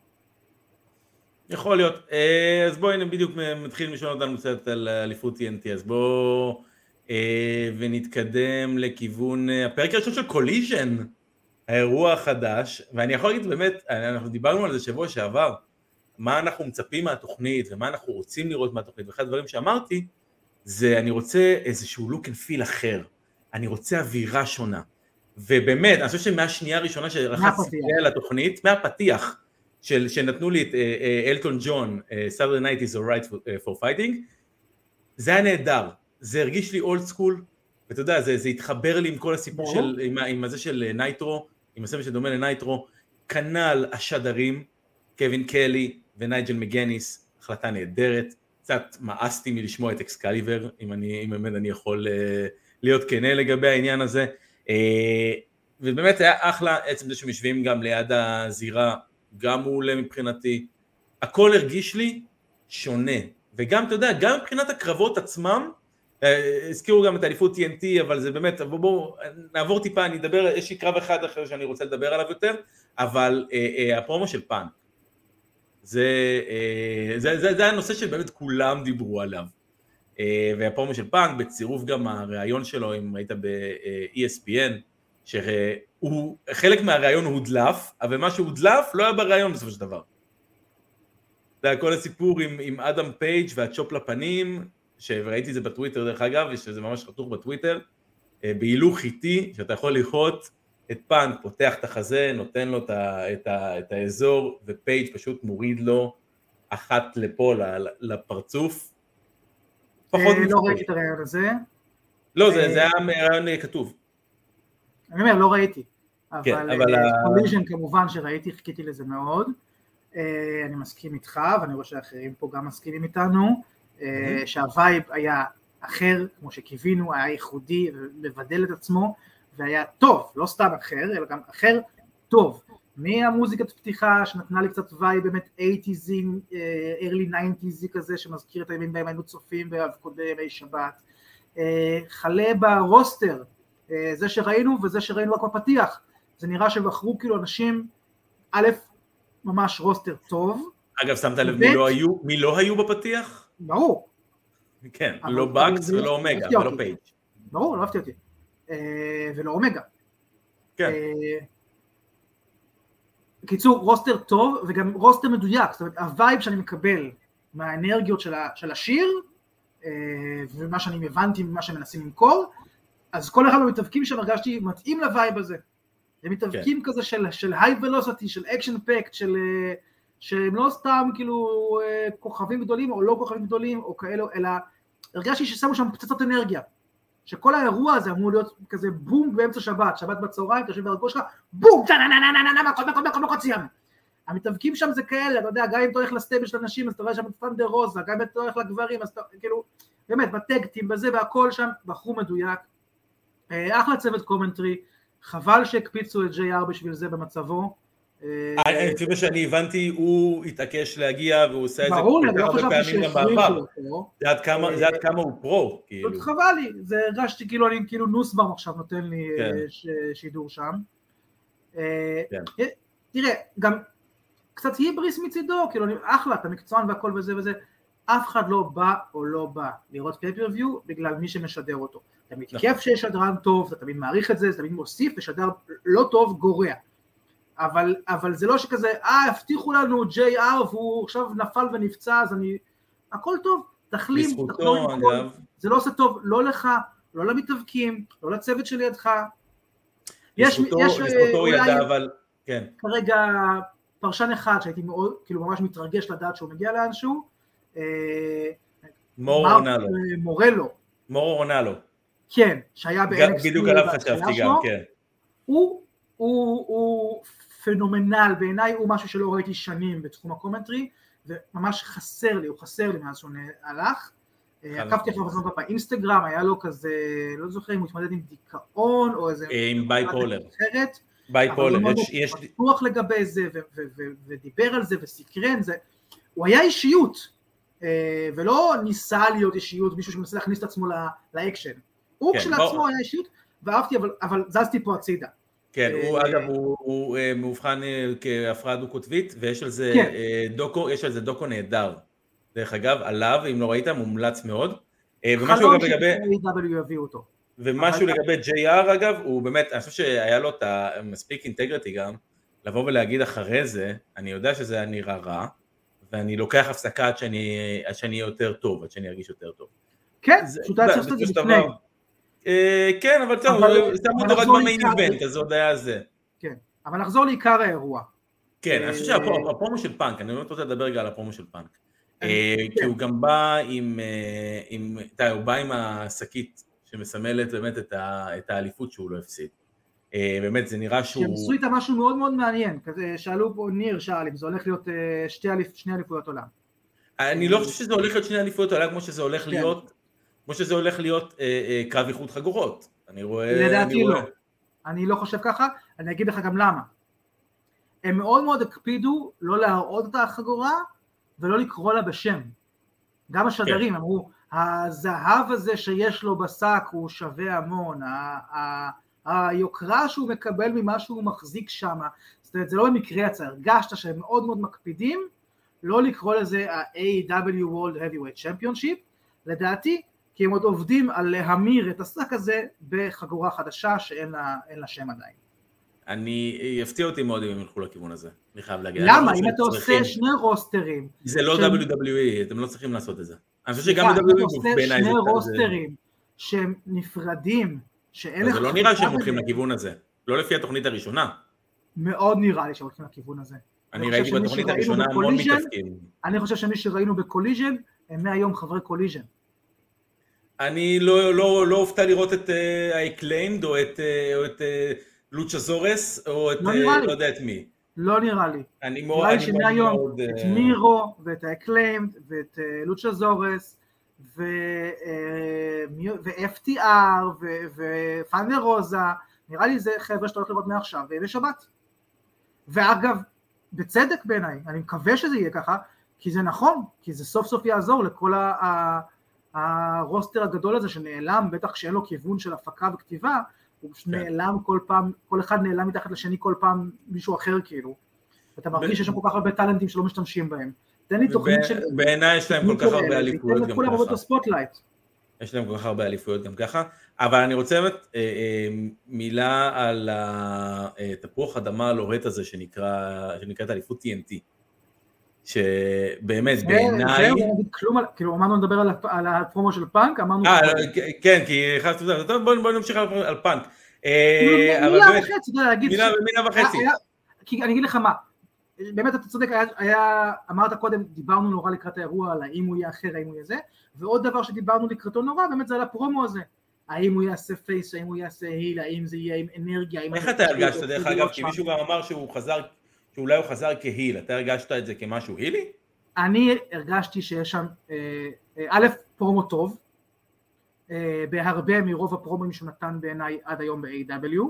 יכול להיות. אה, אז בואו הנה בדיוק מתחילים לשאול אותנו קצת על אליפות TNT, אז בואו אה, ונתקדם לכיוון אה, הפרק הראשון של קוליז'ן, האירוע החדש, ואני יכול להגיד באמת, אנחנו דיברנו על זה שבוע שעבר, מה אנחנו מצפים מהתוכנית ומה אנחנו רוצים לראות מהתוכנית, ואחד הדברים שאמרתי זה אני רוצה איזשהו look and feel אחר, אני רוצה אווירה שונה. ובאמת, אני חושב שמהשנייה הראשונה שלחצתי על התוכנית, מהפתיח של, שנתנו לי את אלטון ג'ון, Saturday Night's Alright for, for Fighting, זה היה נהדר, זה הרגיש לי old school, ואתה יודע, זה, זה התחבר לי עם כל הסיפור של, עם, עם הזה של נייטרו, עם הסמל שדומה לנייטרו, כנ"ל השדרים, קווין קלי ונייג'ל מגניס, החלטה נהדרת, קצת מאסתי מלשמוע את אקסקליבר, אם, אני, אם באמת אני יכול להיות כנה לגבי העניין הזה, אה, ובאמת היה אחלה עצם זה שהם יושבים גם ליד הזירה, גם מעולה מבחינתי. הכל הרגיש לי שונה, וגם, אתה יודע, גם מבחינת הקרבות עצמם, אה, הזכירו גם את האליפות TNT, אבל זה באמת, בואו בוא, נעבור טיפה, אני אדבר, יש לי קרב אחד אחר שאני רוצה לדבר עליו יותר, אבל אה, אה, הפרומו של פאנק, זה, אה, זה, זה, זה הנושא שבאמת כולם דיברו עליו. אה, והפרומו של פאנק, בצירוף גם הריאיון שלו, אם ראית ב-ESPN, שהוא, חלק מהריאיון הודלף, אבל מה שהודלף לא היה בריאיון בסופו של דבר. זה היה כל הסיפור עם, עם אדם פייג' וה chop לפנים, שראיתי את זה בטוויטר דרך אגב, ושזה ממש חתוך בטוויטר, אה, בהילוך איטי, שאתה יכול לראות את פאנק פותח את החזה, נותן לו את, ה, את, ה, את האזור, ופייג' פשוט מוריד לו אחת לפה לפרצוף. פחות אה, לא ראיתי את הריאיון הזה. לא, זה, זה היה ריאיון כתוב. אני אומר, לא ראיתי. כן, אבל קוליז'ן כמובן שראיתי, חיכיתי לזה מאוד. אני מסכים איתך, ואני רואה שאחרים פה גם מסכימים איתנו. אה, שהווייב היה אחר, כמו שקיווינו, היה ייחודי, לבדל את עצמו, והיה טוב, לא סתם אחר, אלא גם אחר טוב. מהמוזיקת פתיחה שנתנה לי קצת וייב באמת 80's, אה, early 90's כזה שמזכיר את הימים בהם היינו צופים באבקודי ימי שבת, חלה אה, ברוסטר, זה שראינו וזה שראינו רק בפתיח, זה נראה שבחרו כאילו אנשים, א', ממש roster טוב, אגב שמת לב מי לא היו, מי לא היו בפתיח? ברור. כן, לא באקס ולא אומגה, ולא פייג'. ברור, לא אהבתי אותי. אה, ולא אומגה. כן. בקיצור, roster טוב וגם roster מדויק, זאת אומרת ה vibe שאני מקבל מהאנרגיות של, ה, של השיר אה, ומה שאני הבנתי ממה שהם מנסים למכור, אז כל אחד מהמתאבקים שם הרגשתי מתאים ל vibe הזה. הם מתאבקים כן. כזה של high velocity, של action packed, של שהם לא סתם כאילו אה, כוכבים גדולים או לא כוכבים גדולים או כאלו, אלא הרגשתי ששמו שם פצצות אנרגיה. שכל האירוע הזה אמור להיות כזה בום באמצע שבת, שבת בצהריים, אתה יושב ברגוע שלך, בום, מכות, מכות, מכות, מכות, סיימנו. המתאבקים שם זה כאלה, אתה יודע, גם אם אתה הולך ל stable של הנשים, אז אתה רואה שם את Thunder Rosa, גם אם אתה הולך לגברים, אז אתה, כאילו, באמת, בטקטים, בזה והכל שם, בחרו מדויק. אה, אחלה צוות קומנטרי, חבל שהקפיצו את JR בשביל זה במצבו. אה, לפי מה שאני הבנתי הוא התעקש להגיע והוא עושה את זה כל כך הרבה פעמים גם בעבר זה עד כמה הוא פרו כאילו חבל לי, זה הרגשתי כאילו אני כאילו נוסבאום עכשיו נותן לי כן. אה, שידור שם אה, כן. תראה גם קצת היבריס מצידו כאילו אחלה אתה מקצוען והכל וזה וזה אף אחד לא בא או לא בא לראות פייפריוויו בגלל מי שמשדר אותו תמיד נכון. כיף שיש שדרן טוב, אתה תמיד מעריך את זה, זה תמיד מוסיף ושדר לא טוב גורע אבל, אבל זה לא שכזה, אה, הבטיחו לנו JR והוא עכשיו נפל ונפצע, אז אני... הכל טוב, תחלים, תחלום עם כל... זה לא עושה טוב, לא לך, לא למתאבקים, לא לצוות שלידך. יש, יש לזכותו ידע, אבל... כן. כרגע פרשן אחד שהייתי מאוד, כאילו ממש מתרגש לדעת שהוא מגיע לאנשהו. אה, מאורו רנאלו. אה, מאורו. מאורו רנאלו. כן, שהיה ב-NXT. בדיוק עליו חשבתי גם, כן. הוא, הוא, הוא פנומנל, בעיניי הוא משהו שלא ראיתי שנים בתחום ה commentary, וממש חסר לי, הוא חסר לי מאז שהוא הלך. עקבתי אחריו הרבה באינסטגרם, היה לו כזה, לא זוכר אם הוא התמודד עם דיכאון או איזה... עם bipolar. bipolar, יש... יש... הוא פתוח לגבי זה, ודיבר על זה וסקרן, זה... הוא היה אישיות, אה, ולא ניסה להיות אישיות, מישהו שמנסה להכניס את עצמו לאקשן. הוא כן, כשלעצמו היה אישיות, ואהבתי, אבל זזתי פה הצידה. כן, הוא אגב, הוא אה, מאובחן אה, כהפרעה דו-קוטבית, ויש על זה כן. אה, דוקו, יש על זה דוקו נהדר. דרך אגב, עליו, אם לא ראית, מומלץ מאוד. ומשהו אגב לגבי... ומשהו לגבי JR אגב, הוא באמת, אני חושב שהיה לו את המספיק integrity גם, לבוא ולהגיד אחרי זה, אני יודע שזה היה נראה רע, ואני לוקח הפסקה עד שאני אהיה יותר טוב, עד שאני ארגיש יותר טוב. כן, פשוט היה צריך לעשות את זה לפני. אה, כן, אבל טוב, שמו אותו רק ב main event, אז עוד היה זה. כן, אבל נחזור לעיקר האירוע. כן, אני חושב שהפרומו של פאנק, אני באמת רוצה לדבר רגע על הפרומו של פאנק. אה, כי כן. הוא גם בא עם, אה, הוא בא עם השקית שמסמלת באמת את האליפות שהוא לא הפסיד. באמת זה נראה שהוא... שהם עשו איתה משהו מאוד מאוד מעניין, שאלו פה ניר שאל אם זה הולך להיות שני אליפויות עולם. אני לא חושב שזה הולך להיות שני אליפויות עולם כמו שזה הולך כן. להיות כמו שזה הולך להיות אה, אה, קרב איחוד חגורות. אני רואה... לדעתי לא. אני לא חושב ככה, אני אגיד לך גם למה. הם מאוד מאוד הקפידו לא להראות את החגורה ולא לקרוא לה בשם. גם השדרים כן. אמרו, הזהב הזה שיש לו בשק הוא שווה המון, היוקרה שהוא מקבל ממה שהוא מחזיק שם, זאת אומרת זה לא במקרה יצא, הרגשת שהם מאוד מאוד מקפידים לא לקרוא לזה ה-AW World Heavyweight Championship, לדעתי, כי הם עוד עובדים על להמיר את השק הזה בחגורה חדשה שאין לה, לה שם עדיין. אני, יפתיע אותי מאוד אם הם ילכו לכיוון הזה, אני חייב להגיד. למה? אם אתה עושה שני רוסטרים. זה לא WWE, אתם לא צריכים לעשות את זה. אני חושב שגם WWE בעיניי זה... שני רוסטרים שהם נפרדים, שאין לך... זה לא נראה שהם הולכים לכיוון הזה, לא לפי התוכנית הראשונה. מאוד נראה לי שהם הולכים לכיוון הזה. אני ראיתי בתוכנית הראשונה המון מתאבקים. אני חושב שמי שראינו ב Collision, הם מהיום חברי Collision. אני לא, לא, לא אופתע לראות את ה Acclaimed אה, או את, אה, או את אה, Luchasaurus או את, לא, אה, לא יודע את מי. לא נראה לי. אני מאוד, אני מאוד, מאוד... את מירו ואת ה Acclaimed ואת אה, Luchasaurus ו-FTR ו Thunder Rosa, נראה לי זה חבר'ה שאתה הולך לראות מעכשיו בשבת. ואגב, בצדק בעיניי, אני מקווה שזה יהיה ככה, כי זה נכון, כי זה סוף סוף יעזור לכל ה roster הגדול הזה שנעלם, בטח כשאין לו כיוון של הפקה וכתיבה, הוא פשוט כן. נעלם כל פעם, כל אחד נעלם מתחת לשני כל פעם מישהו אחר כאילו. אתה מרגיש שיש שם כל כך הרבה טאלנטים שלא משתמשים בהם. תן לי תוכנית של... בעיניי יש להם כל כך הרבה אליפויות גם ככה. יש להם כל כך הרבה אליפויות גם ככה, אבל אני רוצה באמת אה, אה, מילה על התפוח אדמה הלוהט הזה שנקרא, שנקראת אליפות TNT. שבאמת בעיניי... זהו, כלום, כאילו אמרנו לדבר על הפרומו של פאנק, אמרנו... אה, כן, כי חייבת לדעת, בוא נמשיך על פאנק. מילה וחצי, אתה יודע, להגיד... מילה וחצי. כי אני אגיד לך מה, באמת אתה צודק, היה, אמרת קודם, דיברנו נורא לקראת האירוע על האם הוא יהיה אחר, האם הוא יהיה זה, ועוד דבר שדיברנו לקראתו נורא, באמת זה על הפרומו הזה. האם הוא יעשה face, האם הוא יעשה heel, האם זה יהיה עם אנרגיה, איך אתה הרגשת דרך אגב? כי מישהו גם אמר שהוא חזר, שאולי הוא חזר כ heel, אתה הרגשת את זה כמשהו הילי? אני הרגשתי שיש שם, אה, אה, א', פרומו טוב, אה, בהרבה מרוב הפרומים שהוא נתן בעיניי עד היום ב- AEW,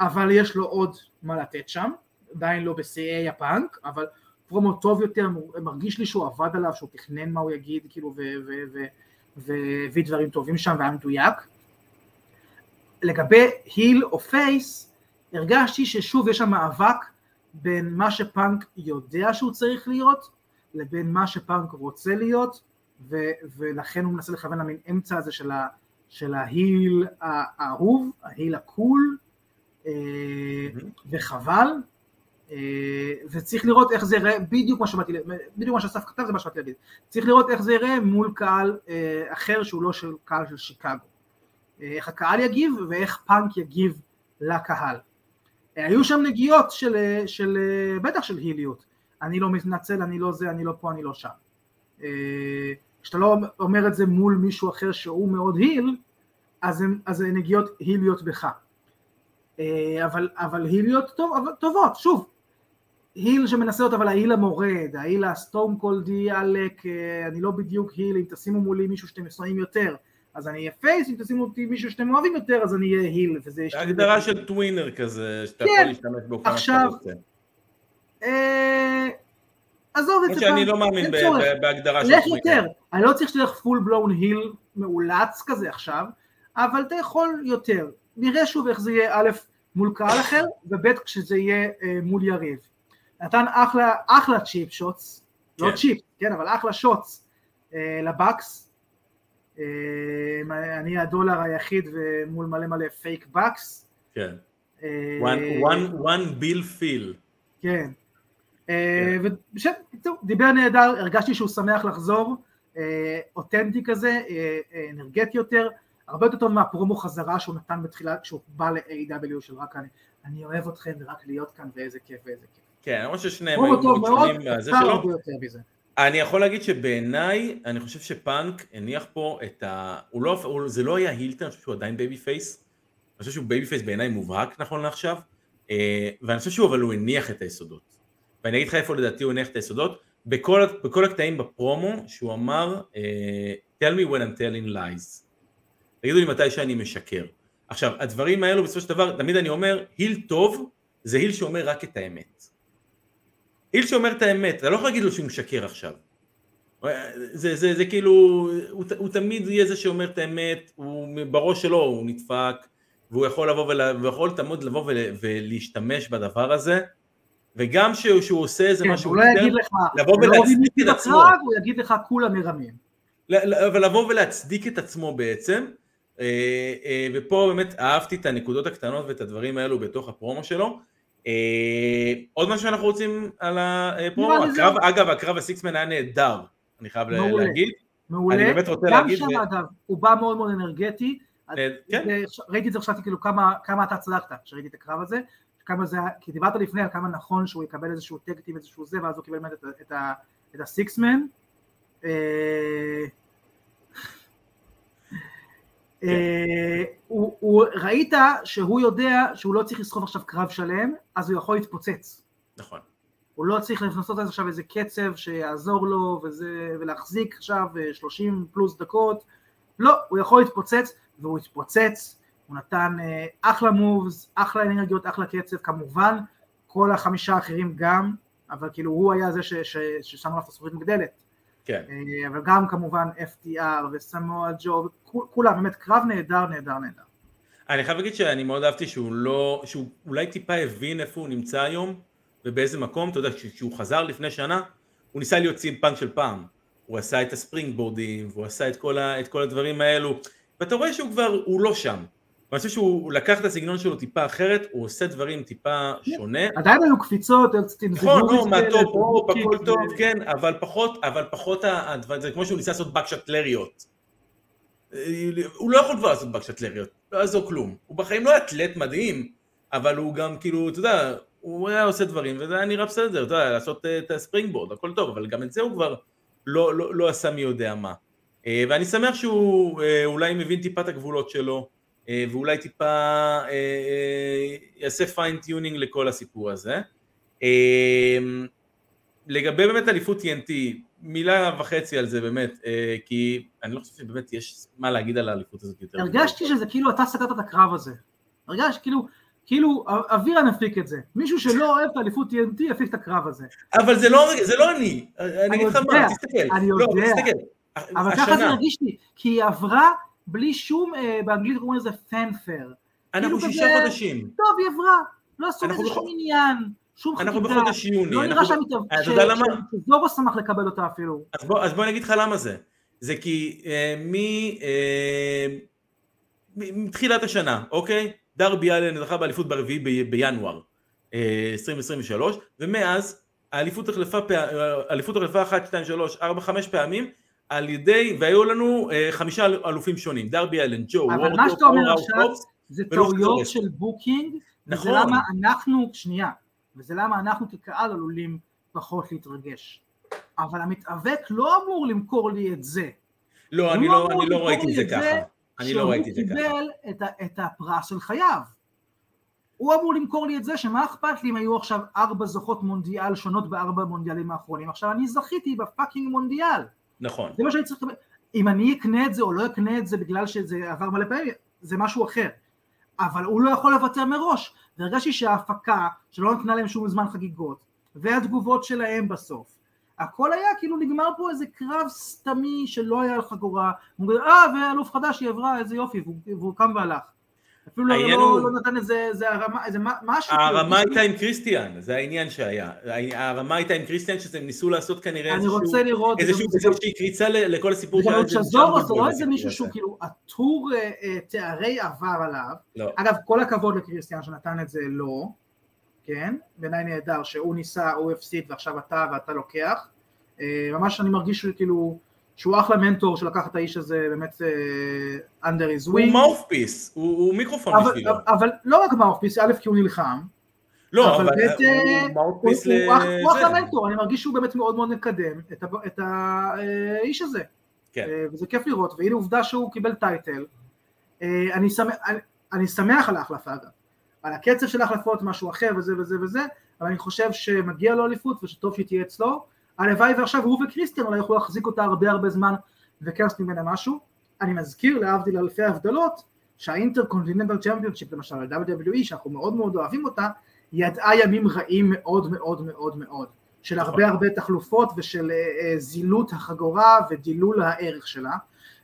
אבל יש לו עוד מה לתת שם, עדיין לא בשיאי הפאנק, אבל פרומו טוב יותר, מרגיש לי שהוא עבד עליו, שהוא תכנן מה הוא יגיד, כאילו, והביא דברים טובים שם והיה מדויק. לגבי heel או face, הרגשתי ששוב יש שם מאבק בין מה שפאנק יודע שהוא צריך להיות, לבין מה שפאנק רוצה להיות, ו- ולכן הוא מנסה לכוון למין אמצע הזה של, ה- של ההיל האהוב, ההיל הקול, אה, וחבל, אה, וצריך לראות איך זה יראה, בדיוק מה שבאתי, בדיוק מה שאסף כתב זה מה שבאתי להגיד, צריך לראות איך זה יראה מול קהל אה, אחר שהוא לא של קהל של שיקגו, איך הקהל יגיב ואיך פאנק יגיב לקהל. היו שם נגיעות של, של בטח של היליות, אני לא מתנצל, אני לא זה, אני לא פה, אני לא שם. כשאתה לא אומר את זה מול מישהו אחר שהוא מאוד היל, אז זה נגיעות היליות בך. אבל, אבל היליות טוב, אבל, טובות, שוב, היל שמנסה אותה אבל ההיל המורד, ההיל הסטום קולדי עלק, אה, אני לא בדיוק היל, אם תשימו מולי מישהו שאתם שונאים יותר, אז אני אהיה פייס, אם תשימו אותי מישהו שאתם אוהבים יותר, אז אני אהיה היל, וזה... זה הגדרה של tweener כזה, שאתה יכול כן. להשתמש בו כמה שאתה רוצה. אה, עזוב את זה, שאני לא מאמין בהגדרה של tweener. לך יותר, אני לא צריך שתלך full blown heel מאולץ כזה עכשיו, אבל אתה יכול יותר. נראה שוב איך זה יהיה א' מול קהל אחר, וב' כשזה יהיה אה, מול יריב. נתן אחלה, אחלה cheap shots, לא כן. cheap, כן, אבל אחלה shots אה, ל Bucks. אה, אני הדולר היחיד ומול מלא מלא פייק בקס. כן. אה, one, one, one bill feel. כן. אה, כן. דיבר נהדר, הרגשתי שהוא שמח לחזור, אותנטי כזה, אנרגטי יותר, הרבה יותר טוב מהפרומו חזרה שהוא נתן בתחילה, כשהוא בא ל-AW של רק אני, אני אוהב אתכם ורק להיות כאן ואיזה כיף ואיזה כיף. כן, למרות ששניהם היו מאוד שונים מהזה שלו. אני יכול להגיד שבעיניי, אני חושב שפאנק הניח פה את ה... הוא לא, הוא, זה לא היה heel turn, אני חושב שהוא עדיין babyface. אני חושב שהוא babyface בעיניי מובהק נכון לעכשיו. אה, ואני חושב שהוא, אבל הוא הניח את היסודות. ואני אגיד לך איפה לדעתי הוא הניח את היסודות. בכל, בכל הקטעים בפרומו, שהוא אמר, אה, tell me when I'm telling lies. תגידו לי מתי שאני משקר. עכשיו, הדברים האלו בסופו של דבר, תמיד אני אומר, heel טוב זה heel שאומר רק את האמת. היל שאומר את האמת, אתה לא יכול להגיד לו שהוא משקר עכשיו. זה, זה, זה כאילו, הוא, הוא תמיד יהיה זה שאומר את האמת, הוא בראש שלו הוא נדפק, והוא יכול לבוא ולה, והוא יכול תמיד לבוא ול, ולהשתמש בדבר הזה, וגם שהוא, שהוא עושה איזה כן, משהו, הוא לא יגיד לך, לבוא לא ולהצדיק את עצמו, הוא יגיד לך כולם מרמים. ולבוא ולהצדיק את עצמו בעצם, אה, אה, ופה באמת אהבתי את הנקודות הקטנות ואת הדברים האלו בתוך הפרומו שלו. אה, עוד משהו שאנחנו רוצים על הפרומו, הקרב, אגב הקרב הסיקסמן היה נהדר, אני חייב מעולה, להגיד. מעולה, אני באמת רוצה גם להגיד, שם ו- אגב, הוא בא מאוד מאוד אנרגטי, כן. זה- ראיתי את זה חשבתי כאילו כמה, כמה אתה צדקת כשראיתי את הקרב הזה, כמה זה, כי דיברת לפני על כמה נכון שהוא יקבל איזשהו טקטים איזשהו זה, ואז הוא קיבל באמת את, הסיקסמן. אה, אה, הוא, הוא, ראית שהוא יודע שהוא לא צריך לסחוב עכשיו קרב שלם, אז הוא יכול להתפוצץ. נכון. הוא לא צריך לעשות עכשיו איזה קצב שיעזור לו וזה, ולהחזיק עכשיו אה, 30 פלוס דקות, לא, הוא יכול להתפוצץ, והוא התפוצץ, הוא נתן אה, אחלה מובס, אחלה אנרגיות, אחלה קצב, כמובן, כל החמישה האחרים גם, אבל כאילו הוא היה זה ש- ש- ששם עליו את הזכוכית מגדלת, כן. אה, אבל גם כמובן FTR וסמואל ג'ו, כול- כולם, באמת קרב נהדר, נהדר, נהדר. אני חייב להגיד שאני מאוד אהבתי שהוא לא, שהוא אולי טיפה הבין איפה הוא נמצא היום ובאיזה מקום, אתה יודע, כשהוא חזר לפני שנה, הוא ניסה להיות צימפאנק של פעם, הוא עשה את הספרינג בורדים, והוא עשה את כל, ה, את כל הדברים האלו, ואתה רואה שהוא כבר, הוא לא שם. ואני חושב שהוא לקח את הסגנון שלו טיפה אחרת, הוא עושה דברים טיפה שונה. עדיין היו קפיצות, נכון, זיגורים לא, מהטופ, וקיק הכל טוב, כן, אבל פחות, אבל פחות, זה כמו שהוא ניסה לעשות בקשטלריות. הוא לא יכול כבר לעשות buckshot lariat ות, לא יעזור כלום. הוא בחיים לא אתלט מדהים, אבל הוא גם כאילו, אתה יודע, הוא היה עושה דברים, וזה היה נראה בסדר, אתה יודע, לעשות אה, את ה springboard, הכל טוב, אבל גם את זה הוא כבר לא, לא, לא עשה מי יודע מה. אה, ואני שמח שהוא אה, אולי מבין טיפה את הגבולות שלו, ואולי טיפה אה, אה, יעשה fine tuning לכל הסיפור הזה. אה, לגבי באמת אליפות TNT, מילה וחצי על זה באמת, אה, כי אני לא חושב שבאמת יש מה להגיד על האליפות הזאת יותר. הרגשתי שזה כאילו אתה סגרת את הקרב הזה. הרגשתי כאילו, כאילו אבירן הפיק את זה. מישהו שלא אוהב את האליפות TNT יפיק את הקרב הזה. אבל זה לא, זה לא אני, אני אגיד לך מה, תסתכל. אני לא, יודע. תסתכל. אבל ככה זה השנה, הרגיש לי, כי היא עברה בלי שום, אה, באנגלית קוראים לזה פנפר. אנחנו כאילו שישה כזה- חודשים. טוב, היא עברה. לא עשו אנחנו בח- שום עניין, שום אנחנו חגיגה. בחודש יוני. לא אנחנו נראה? שזורו שמח לקבל אותה אפילו. אז בוא, אז בוא אני אגיד לך למה זה. זה כי אה, מ, אה, מתחילת השנה, אוקיי? דרבי אלן זכה באליפות ברביעי ב- בינואר אה, 2023, ומאז האליפות החלפה, פע- האליפות החלפה 1, 2, 3, 4, 5 פעמים על ידי, והיו לנו אה, חמישה אלופים שונים, דרבי אלן, ג'ו, אבל וורדו, מה שאתה אומר עכשיו, זה טעויות. של booking, וזה נכון. למה אנחנו, שנייה, וזה למה אנחנו כקהל עלולים פחות להתרגש. אבל המתאבק לא אמור למכור לי את זה. לא, אני לא, אמור אני לא ראיתי את זה ככה. אני לא ראיתי את זה שהוא ככה. קיבל את, את הפרס של חייו. הוא אמור למכור לי את זה שמה אכפת לי אם היו עכשיו ארבע זוכות מונדיאל שונות בארבע מונדיאלים האחרונים. עכשיו אני זכיתי ב fucking מונדיאל. נכון. זה מה שאני צריך לקבל. אם אני אקנה את זה או לא אקנה את זה בגלל שזה עבר מלא פעמים, זה משהו אחר. אבל הוא לא יכול לוותר מראש. והרגשתי שההפקה, שלא נתנה להם שום זמן חגיגות, והתגובות שלהם בסוף, הכל היה כאילו נגמר פה איזה קרב סתמי שלא היה על חגורה, הוא אומר, אה, ואלוף חדש היא עברה, איזה יופי, והוא, והוא קם והלך. אפילו לא, לא, הוא- לא נתן איזה, איזה הרמה, איזה משהו. הרמה כאילו. הייתה עם קריסטיאן, זה העניין שהיה. הרמה הייתה עם קריסטיאן שהם ניסו לעשות כנראה אני איזשהו- רוצה לראות, איזשהו- גם- איזושהי קריצה לכל הסיפור שהיה עוד את זה לא איזה מישהו. שהוא כאילו עטור אה, אה, תארי עבר עליו. לא. אגב, כל הכבוד לקריסטיאן שנתן את זה לו, כן? בעיניי נהדר שהוא ניסה, הוא הפסיד ועכשיו אתה ואתה לוקח. אה, ממש אני מרגיש שהוא כאילו, שהוא אחלה מנטור שלקח את האיש הזה באמת אה, under his הוא wing. מאופפיס, הוא הוא מיקרופון אבל, בשבילו. אבל לא רק מאופפיס, א' כי הוא נלחם, לא, אבל אבל באמת, אה, הוא הוא הוא הוא אחלה. מנטור, אני מרגיש שהוא באמת מאוד מאוד מקדם את ה- את האיש הזה. כן. אה, וזה כיף לראות, והנה עובדה שהוא קיבל title. אה, אני שמח, אני, אני שמח על ההחלפה אגב, על הקצב של ההחלפות משהו אחר וזה וזה וזה, אבל אני חושב שמגיע לו אליפות ושטוב שהיא תהיה אצלו, הלוואי ועכשיו הוא וקריסטיאן אולי יוכלו להחזיק אותה הרבה הרבה זמן עושים ממנה משהו. אני מזכיר להבדיל אלפי הבדלות, שה-Intercontinental Championship למשל, ה-WWE, שאנחנו מאוד מאוד אוהבים אותה, ידעה ימים רעים מאוד מאוד מאוד מאוד, של הרבה. הרבה תחלופות ושל אה, אה, זילות החגורה ודילול הערך שלה,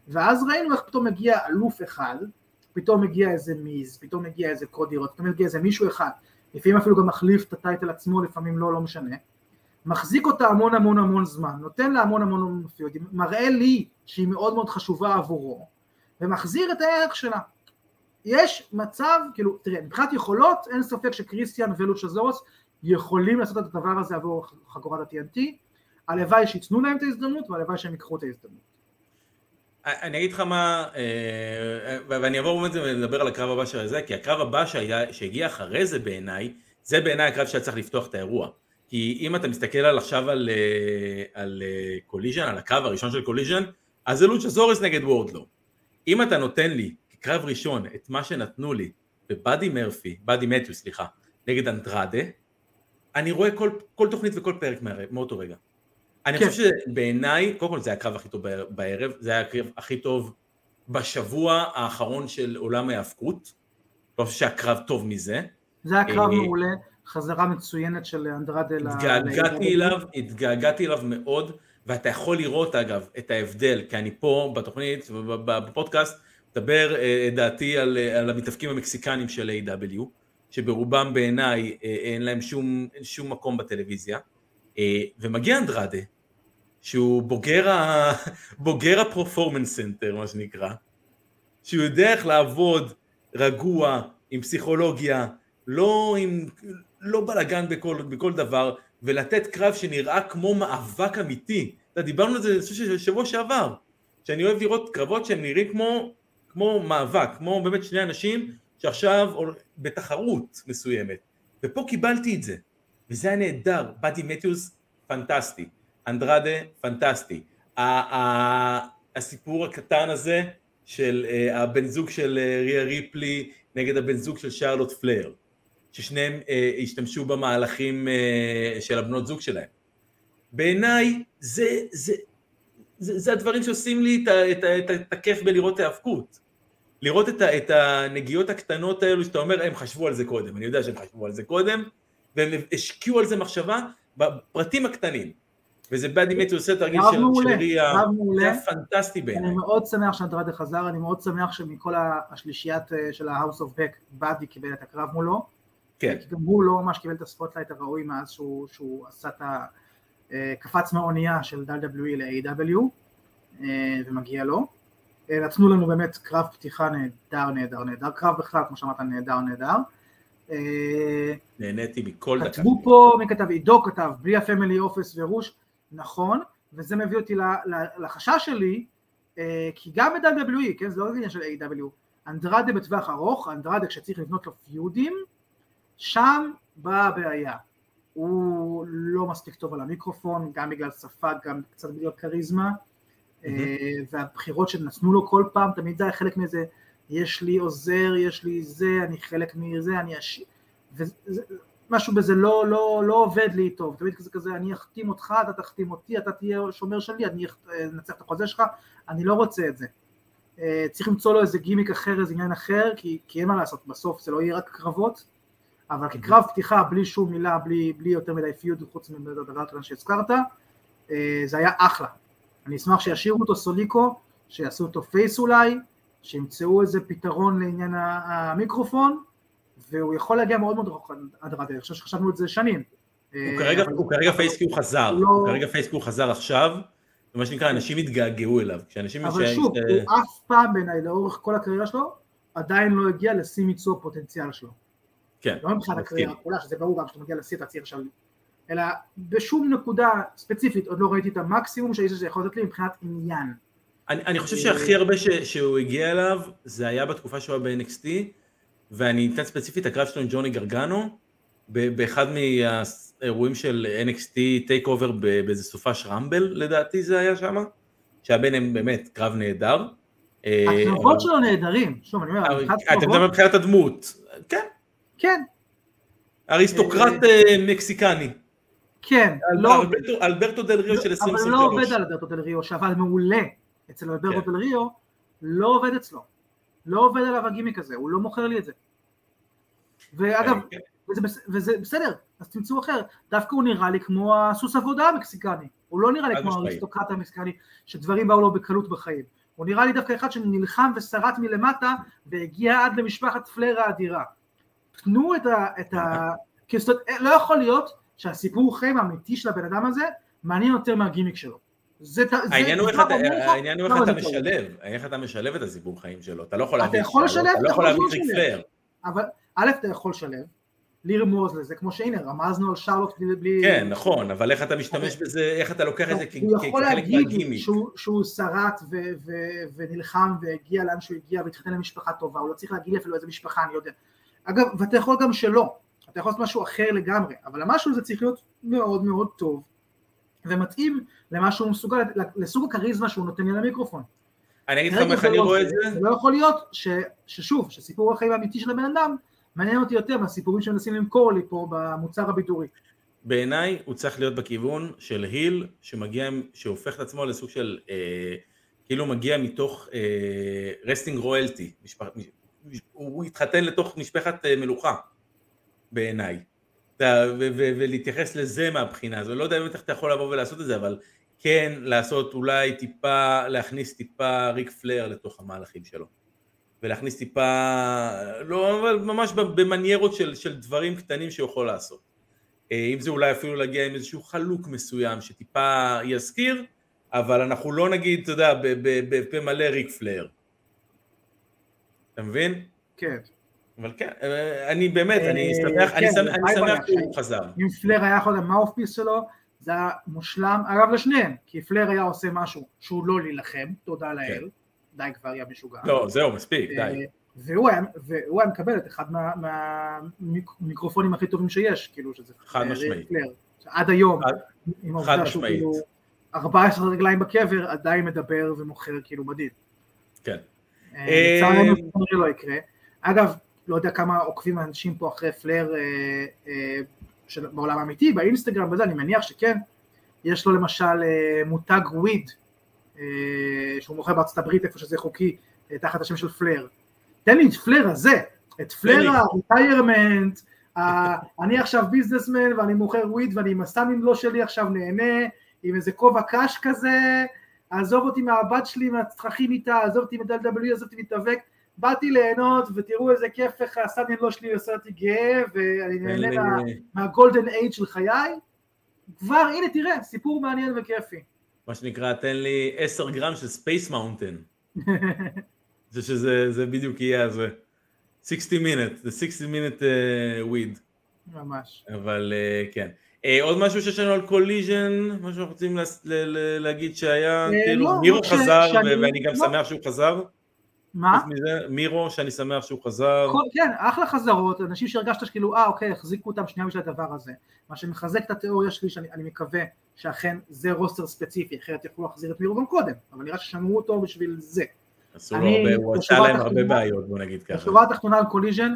ואז ראינו איך פתאום מגיע אלוף אחד, פתאום מגיע איזה מיז, פתאום מגיע איזה קודי רוט, פתאום מגיע איזה מישהו אחד, לפעמים אפילו גם מחליף את הטייטל עצמו, לפעמים לא, לא משנה, מחזיק אותה המון המון המון זמן, נותן לה המון המון המון פיודים, מראה לי שהיא מאוד מאוד חשובה עבורו, ומחזיר את הערך שלה. יש מצב, כאילו, תראה, מבחינת יכולות, אין ספק שקריסטיאן ולוצ'זורוס יכולים לעשות את הדבר הזה עבור חגורת ה-TNT, הלוואי שייתנו להם את ההזדמנות והלוואי שהם ייקחו את ההזדמנות. אני אגיד לך מה, אה, ואני אעבור באמת לדבר על הקרב הבא של זה, כי הקרב הבא שהגיע אחרי זה בעיניי, זה בעיניי הקרב שהיה צריך לפתוח את האירוע. כי אם אתה מסתכל על עכשיו על, אה, על קוליז'ן, על הקרב הראשון של קוליז'ן, אז זה לוצ'הסאורוס נגד וורדלו. אם אתה נותן לי כקרב ראשון את מה שנתנו לי בבאדי מרפי, באדי מתיו סליחה, נגד אנדרדה, אני רואה כל, כל תוכנית וכל פרק מאותו רגע. אני כן. חושב שבעיניי, קודם כל זה היה הקרב הכי טוב בערב, זה היה הקרב הכי טוב בשבוע האחרון של עולם ההאבקות, לא חושב שהיה קרב טוב מזה. זה היה קרב אה, מעולה, חזרה מצוינת של אנדרדה ל... התגעגעתי אליו, התגעגעתי אליו מאוד, ואתה יכול לראות אגב את ההבדל, כי אני פה בתוכנית, בפודקאסט, מדבר אה, דעתי על, אה, על המתאבקים המקסיקנים של AEW, שברובם בעיניי אין להם שום, שום מקום בטלוויזיה, ומגיע אנדראדה, שהוא בוגר, ה... בוגר ה-Performance Center מה שנקרא, שהוא יודע איך לעבוד רגוע, עם פסיכולוגיה, לא, עם, לא בלאגן בכל, בכל דבר, ולתת קרב שנראה כמו מאבק אמיתי. אתה דיברנו על זה אני חושב שבוע שעבר, שאני אוהב לראות קרבות שהם נראים כמו, כמו מאבק, כמו באמת שני אנשים שעכשיו בתחרות מסוימת, ופה קיבלתי את זה, וזה היה נהדר, באדי מת'יוס פנטסטי. אנדראדה פנטסטי. הסיפור הקטן הזה של אה, הבן זוג של אה, ריה ריפלי נגד הבן זוג של שרלוט פלייר, ששניהם אה, השתמשו במהלכים של הבנות זוג שלהם. בעיניי זה, זה, זה, זה הדברים שעושים לי את, את, את, את הכיף בלראות היאבקות. לראות את, את הנגיעות הקטנות האלו שאתה אומר, הם חשבו על זה קודם, אני יודע שהם חשבו על זה קודם, והם השקיעו על זה מחשבה בפרטים הקטנים. וזה באדי מטי עושה תרגיל של שרירי, זה היה פנטסטי בעיניי. אני מאוד שמח שאנדרדה חזר, אני מאוד שמח שמכל השלישיית אה, של ה-house of back, באדי קיבל את הקרב מולו. כן. כי גם הוא לא ממש קיבל את ה-spotlight הראוי מאז שהוא, שהוא עשה את הקפיצה אה, מהאונייה של WWE ל-AEW, אה, ומגיע לו. נתנו לנו באמת קרב פתיחה נהדר, נהדר, נהדר, קרב בכלל, כמו שאמרת, נהדר, נהדר. נהניתי מכל דקה. כתבו פה, מי כתב? עידו כתב, בלי ה-family of Suh ורוש, נכון, וזה מביא אותי לחשש שלי, אה, כי גם ב-WWE, כן, זה לא עניין של AEW, אנדרדה בטווח ארוך, אנדרדה כשצריך לבנות לו פיודים, שם באה הבעיה. הוא לא מספיק טוב על המיקרופון, גם בגלל שפה, גם קצת בגלל כריזמה, mm-hmm. והבחירות שנתנו לו כל פעם, תמיד זה היה חלק מזה, יש לי עוזר, יש לי זה, אני חלק מזה, אני אשאיר, משהו בזה לא, לא, לא עובד לי טוב, תמיד כזה כזה, אני אחתים אותך, אתה תחתים אותי, אתה תהיה שומר שלי, אני אנצח את החוזה שלך, אני לא רוצה את זה. אה, צריך למצוא לו איזה גימיק אחר, איזה עניין אחר, כי, כי אין מה לעשות, בסוף זה לא יהיה רק קרבות, אבל כקרב פתיחה, בלי שום מילה, בלי, בלי יותר מדי feud, חוץ מהדבר הקטן שהזכרת, אה, זה היה אחלה. אני אשמח שישאירו אותו סולו, שיעשו אותו face אולי, שימצאו איזה פתרון לעניין המיקרופון, והוא יכול להגיע מאוד מאוד רחוק עד רדיו, אני חושב שחשבנו את זה שנים. הוא כרגע face כי הוא חזר, לא- הוא כרגע face כי הוא חזר עכשיו, ומה שנקרא אנשים התגעגעו אליו, כשאנשים... אבל שוב, הוא אף פעם בעיניי לאורך כל הקריירה שלו, עדיין לא הגיע לשיא מיצוי הפוטנציאל שלו. כן. לא מבחינת הקריירה כולה, שזה ברור גם כשאתה מגיע לשיא אתה צריך עכשיו, אלא בשום נקודה ספציפית עוד לא ראיתי את המקסימום שהאיש הזה יכול לתת לי מבחינת עניין. אני חושב שהכי הרבה שהוא הגיע אליו, זה היה בתקופה שהוא היה ב-NXT, ואני אתן ספציפית את הקרב שלו עם ג'וני גרגנו, באחד מהאירועים של NXT TakeOver באיזה סופש Rumble לדעתי זה היה שם, שהיה ביניהם באמת קרב נהדר. אה, הקרבות שלו נהדרים, שוב אני אומר, אתה מדבר מבחינת הדמות, כן. כן. אריסטוקרט אה, מקסיקני. כן, לא... אלברטו דל ריו של 2023. אבל לא עובד על אלברטו דל ריו, שעבד מעולה אצל אלברטו כן. דל ריו, לא עובד אצלו. לא עובד עליו הגימיק הזה, הוא לא מוכר לי את זה. ואגב, כן. וזה, וזה בסדר, אז תמצאו אחר. דווקא הוא נראה לי כמו הסוס עבודה המקסיקני. הוא לא נראה לי כמו. האריסטוקרט המקסיקני, שדברים באו לו בקלות בחיים. הוא נראה לי דווקא אחד שנלחם ושרט מלמטה, והגיע עד למשפחת פלר האדירה. תנו את ה... את ה... כי זאת אומרת, לא יכול להיות שהסיפור חיים האמיתי של הבן אדם הזה מעניין יותר מהגימיק שלו. זה, העניין הוא איך אתה- העניין הוא איך אתה טוב. משלב, איך אתה משלב את הסיפור חיים שלו, אתה לא יכול אתה להביא יכול שלו, לשלב, אתה לא אתה יכול יכול להביא. טריק פלר, אבל א', אתה יכול לשלב, לרמוז לזה, כמו שהנה, רמזנו על שרלוט בלי... כן נכון, אבל איך אתה משתמש בזה, איך אתה לוקח את זה כ- הוא כ- יכול כחלק להגיד מהגימיק, שהוא, שרט ונלחם והגיע לאן שהוא הגיע והתחתן למשפחה טובה, הוא לא צריך להגיד אפילו איזה משפחה, אני יודע. אגב, ואתה יכול גם שלא, אתה יכול לעשות משהו אחר לגמרי, אבל המשהו הזה צריך להיות מאוד מאוד טוב ומתאים למה שהוא מסוגל, לסוג הכריזמה שהוא נותן לי למיקרופון. אני אגיד לך איך אני לא רואה. את זה, זה לא יכול להיות ש, ששוב, שסיפור החיים האמיתי של הבן אדם מעניין אותי יותר מהסיפורים שמנסים למכור לי פה במוצר הבידורי. בעיניי הוא צריך להיות בכיוון של heel שמגיע, שהופך את עצמו לסוג של, אה, כאילו מגיע מתוך wrestling royalty, הוא התחתן לתוך משפחת אה, מלוכה בעיניי, ולהתייחס לזה מהבחינה הזו, לא יודע איך אתה יכול לבוא ולעשות את זה, אבל כן לעשות אולי טיפה, להכניס טיפה ריק פלר לתוך המהלכים שלו. ולהכניס טיפה, לא, אבל ממש במניירות של, של דברים קטנים שהוא יכול לעשות. אה, אם זה אולי אפילו להגיע עם איזשהו חלוק מסוים שטיפה יזכיר, אבל אנחנו לא נגיד, אתה יודע, בפה מלא ריק פלר. אתה מבין? כן. אבל כן, אה, אני באמת, אני אה, שמח, אני כן, שמח-? שהוא חזר. אם פלר היה יכול להיות המאופפיס שלו, זה היה מושלם, אגב לשניהם, כי פלר היה עושה משהו שהוא לא להילחם, תודה לאל, די כבר היה משוגע. לא, זהו, מספיק, די. אה, והוא היה, והוא היה מקבל את אחד מהמיקרופונים הכי טובים שיש, כאילו שזה חד משמעית. עד היום, עם העובדה שהוא. כאילו 14 רגליים בקבר, עדיין מדבר ומוכר כאילו מדהים. כן. אה, אה, לצערנו זה לא יקרה. אגב, לא יודע כמה עוקבים אנשים פה אחרי פלר אה, בעולם האמיתי, באינסטגרם וזה, אני מניח שכן. יש לו למשל מותג וויד, שהוא מוכר בארצות הברית איפה שזה חוקי, תחת השם של פלר. תן לי את פלר הזה, את פלר. הרטיירמנט, אני עכשיו ביזנסמן ואני מוכר וויד ואני עם הסאמים לא שלי עכשיו נהנה, עם איזה כובע קש כזה, עזוב אותי מהבת שלי, מהצרכים איתה, עזוב אותי מ-W, עזוב אותי מתאבק, באתי ליהנות ותראו איזה כיף איך הסאמים לא שלי עושה אותי גאה ואני נהנה תן לי- מה- מהגולדן אייד של חיי, כבר הנה תראה, סיפור מעניין וכיפי. מה שנקרא, תן לי 10 גרם של ספייס מאונטן. זה שזה זה בדיוק יהיה זה. 60 minute, זה 60 minute uh, weed, ממש. אבל אה, כן. אה, עוד משהו שיש לנו על קוליז'ן, משהו שאנחנו רוצים להגיד שהיה, אה, כאילו לא, מירו ש- חזר ואני גם לא. שמח שהוא חזר, מה? מירו שאני שמח שהוא חזר, כן, אחלה חזרות, אנשים שהרגשת שכאילו, אה אוקיי, החזיקו אותם שנייה בשביל הדבר הזה. מה שמחזק את התיאוריה שלי, שאני אני מקווה שאכן זה roster ספציפי, אחרת יכלו להחזיר את מירו גם קודם, אבל נראה ששמרו אותו בשביל זה. עשו לו הרבה, הוא עשה להם הרבה בעיות, בוא נגיד ככה. בשורה התחתונה על Collision,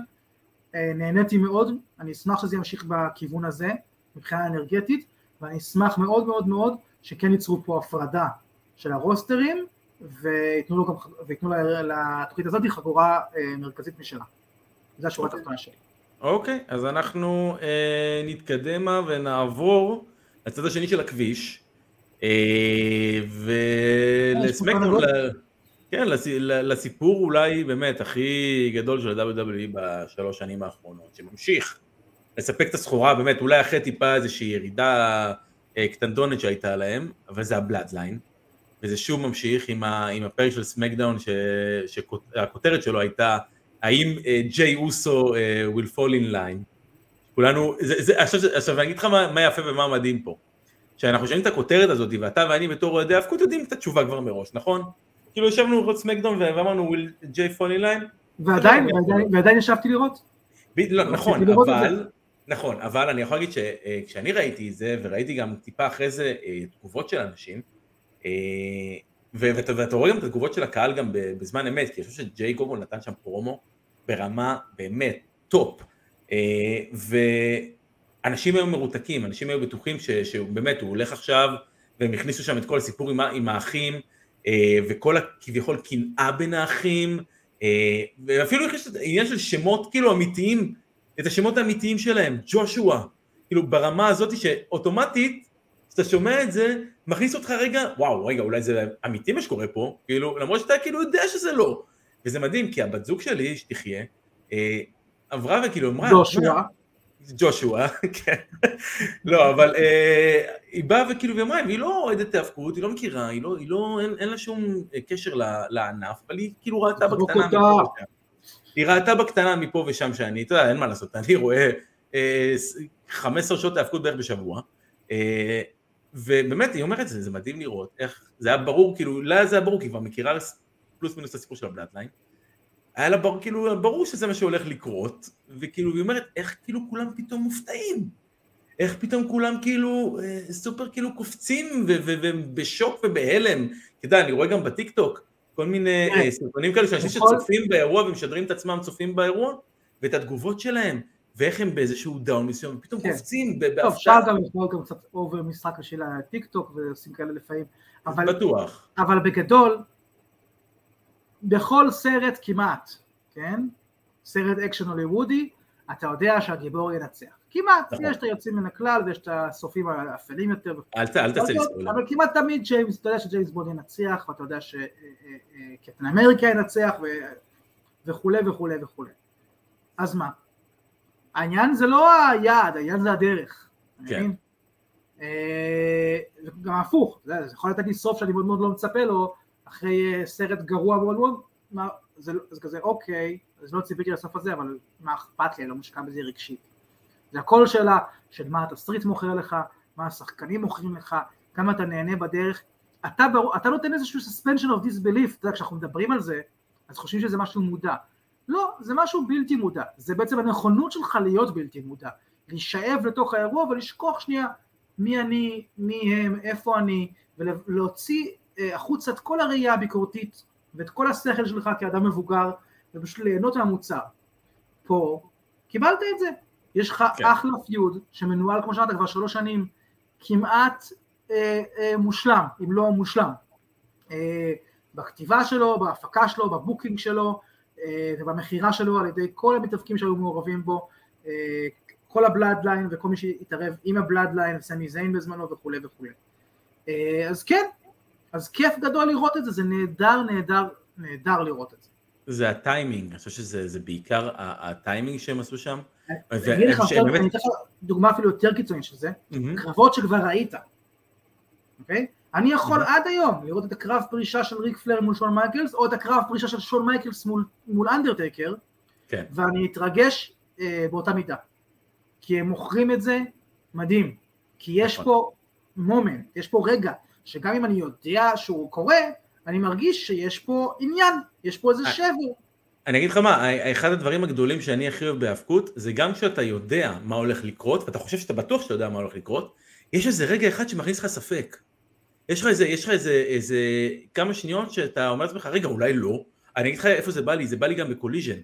אה, נהניתי מאוד, אני אשמח שזה ימשיך בכיוון הזה, מבחינה אנרגטית, ואני אשמח מאוד מאוד מאוד שכן ייצרו פה הפרדה של הרוסטרים, וייתנו, לו גם, וייתנו לה- לתוכנית הזאת חגורה אה, מרכזית משלה. זו השורה התחתונה שלי. אוקיי, אז אנחנו אה, נתקדם ונעבור לצד השני של הכביש, אה, ולסמקדאון, ל- כן, לס- לסיפור אולי באמת הכי גדול של ה-WWE בשלוש שנים האחרונות, שממשיך לספק את הסחורה, באמת, אולי אחרי טיפה איזושהי ירידה אה, קטנטונת שהייתה להם, אבל זה הבלאדליין, וזה שוב ממשיך עם, ה, עם הפרק של סמקדאון, שהכותרת שלו הייתה האם אה, ג'יי אוסו אה, will fall in line. כולנו, זה, זה, עכשיו, עכשיו אני אגיד לך מה, מה יפה ומה מדהים פה. שאנחנו שומעים את הכותרת הזאת, ואתה ואני בתור אוהדי היאבקות יודעים את התשובה כבר מראש, נכון? כאילו ישבנו לראות SmackDown ואמרנו will ג'יי fall in line? ועדיין, לא, ועדיין, ועדיין ישבתי לראות. ב, לא, נכון, אבל, נכון, אבל אני יכול להגיד שכשאני ראיתי את זה, וראיתי גם טיפה אחרי זה אה, תגובות של אנשים, אה, ואתה, רואה גם את התגובות של הקהל גם בזמן אמת, כי אני חושב שג'יי כל נתן שם פרומו ברמה באמת top, אה, ואנשים היו מרותקים, אנשים היו בטוחים שבאמת הוא הולך עכשיו, והם הכניסו שם את כל הסיפור עם, עם האחים, וכל הכביכול קנאה בין האחים, ואפילו יש עניין של שמות כאילו אמיתיים, את השמות האמיתיים שלהם, ג'ושוע, כאילו ברמה הזאת שאוטומטית, כשאתה שומע את זה, מכניס אותך רגע, וואו, רגע, אולי זה אמיתי מה שקורה פה, כאילו, למרות שאתה כאילו יודע שזה לא. וזה מדהים, כי הבת זוג שלי, שתחיה, אה, עברה וכאילו אמרה... ג'ושוע. ג'ושוע, כן. לא, אבל אה, היא באה וכאילו, והיא אמרה, והיא לא אוהדת האבקות, היא לא מכירה, היא לא, היא לא, אין, אין לה שום קשר לענף, אבל היא כאילו ראתה בקטנה מפה ושם. היא ראתה בקטנה מפה ושם שאני, אתה יודע, אין מה לעשות, אני רואה אה, 15 שעות האבקות בערך בשבוע, אה, ובאמת, היא אומרת, זה, זה מדהים לראות איך, זה היה ברור, כאילו, לה זה היה ברור, כי היא כבר מכירה פלוס מינוס את הסיפור של ה Bloodline, היה לה בר, כאילו, ברור שזה מה שהולך לקרות, וכאילו, היא אומרת, איך כאילו כולם פתאום מופתעים? איך פתאום כולם כאילו אה, סופר כאילו קופצים ובשוק ובהלם, אתה יודע, אני רואה גם בטיק טוק כל מיני כן. אה, סרטונים כאלה של אנשים נכון. שצופים באירוע ומשדרים את עצמם צופים באירוע, ואת התגובות שלהם, ואיך הם באיזשהו down מסוים, פתאום כן. קופצים בהפתעה. טוב, גם לקרוא גם קצת over משחק של הטיק טוק ועושים כאלה לפעמים, בטוח. אבל בגדול, בכל סרט כמעט, כן? סרט אקשן הוליוודי, אתה יודע שהגיבור ינצח. כמעט, נכון. יש את היוצאים מן הכלל ויש את הסופים האפלים יותר. אל תעשה לי ספוילר. אבל כמעט תמיד ג'יימס, אתה יודע שג'יימס בונד ינצח, ואתה יודע שקפטן אמריקה ינצח וכולי וכולי וכולי. אז מה? העניין זה לא היעד, העניין זה הדרך. כן. אה, גם הפוך, זה יכול לתת לי סוף שאני מאוד מאוד לא מצפה לו, אחרי אה, סרט גרוע מאוד מאוד, זה, זה כזה אוקיי, אז לא ציפיתי לסוף הזה, אבל מה אכפת לי, אני לא מושקע בזה רגשית. זה הכל שאלה של מה התסריט מוכר לך, מה השחקנים מוכרים לך, כמה אתה נהנה בדרך. אתה, בר... אתה נותן איזשהו suspension of disbelief, אתה יודע, כשאנחנו מדברים על זה, אז חושבים שזה משהו מודע. לא, זה משהו בלתי מודע, זה בעצם הנכונות שלך להיות בלתי מודע, להישאב לתוך האירוע ולשכוח שנייה מי אני, מי הם, איפה אני, ולהוציא אה, החוצה את כל הראייה הביקורתית ואת כל השכל שלך כאדם מבוגר ופשוט ליהנות מהמוצר. פה קיבלת את זה, יש לך כן. אחלה פיוד שמנוהל כמו שאמרת כבר שלוש שנים כמעט אה, אה, מושלם, אם לא מושלם, אה, בכתיבה שלו, בהפקה שלו, בבוקינג שלו אה, ובמכירה שלו על ידי כל המתאבקים שהיו מעורבים בו, אה, כל ה Bloodline וכל מי שהתערב עם ה Bloodline, סמי זיין בזמנו וכולי וכולי. אה, אז כן, אז כיף גדול לראות את זה, זה נהדר, נהדר, נהדר לראות את זה. זה הטיימינג, אני חושב שזה בעיקר הטיימינג שהם עשו שם. אני אגיד לך עכשיו, אני אתן לך דוגמה אפילו יותר קיצונית של זה, קרבות שכבר ראית, אוקיי? אני יכול עד היום לראות את הקרב פרישה של ריק פלייר מול שון מייקלס, או את הקרב פרישה של שון מייקלס מול אנדרטייקר, כן. ואני אתרגש אה, באותה מידה. כי הם מוכרים את זה מדהים, כי יש נכון. פה מומנט, יש פה רגע, שגם אם אני יודע שהוא קורה, אני מרגיש שיש פה עניין, יש פה איזה אה, שבר. אני אגיד לך מה, אחד הדברים הגדולים שאני הכי אוהב בהאבקות, זה גם כשאתה יודע מה הולך לקרות, ואתה חושב שאתה בטוח שאתה יודע מה הולך לקרות, יש איזה רגע אחד שמכניס לך ספק. יש לך איזה, יש לך איזה, איזה כמה שניות שאתה אומר לעצמך, רגע, אולי לא. אני אגיד לך איפה זה בא לי, זה בא לי גם ב Collision.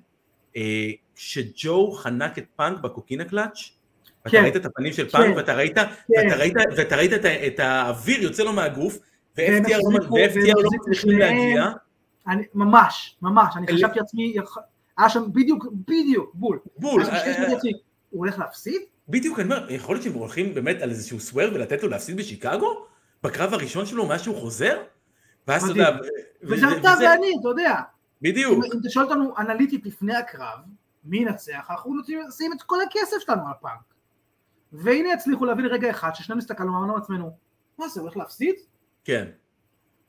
אה, כשג'ו חנק את פאנק ב Coquina Clutch, ואתה כן. ראית את הפנים של פאנק, כן. ואתה ראית, כן. ואתה ראית, ואתה ראית את, את האוויר יוצא לו מהגוף, ו-FTR לא מצליחים להגיע. אני, ממש, ממש, אני חשבתי לעצמי, היה שם בדיוק, בדיוק, בול. בול. הוא הולך להפסיד? בדיוק, אני אומר, יכול להיות שהם הולכים באמת על איזשהו סוואר ולתת לו להפסיד בשיקגו? בקרב הראשון שלו מאז שהוא חוזר? ואז אתה יודע... וזה אתה ואני, אתה יודע. בדיוק. אם אתה שואל אותנו אנליטית לפני הקרב, מי ינצח, אנחנו נשים את כל הכסף שלנו על פאנק. והנה הצליחו להביא לרגע אחד ששנינו הסתכלנו ואמרנו לעצמנו, מה זה, הולך להפסיד? כן.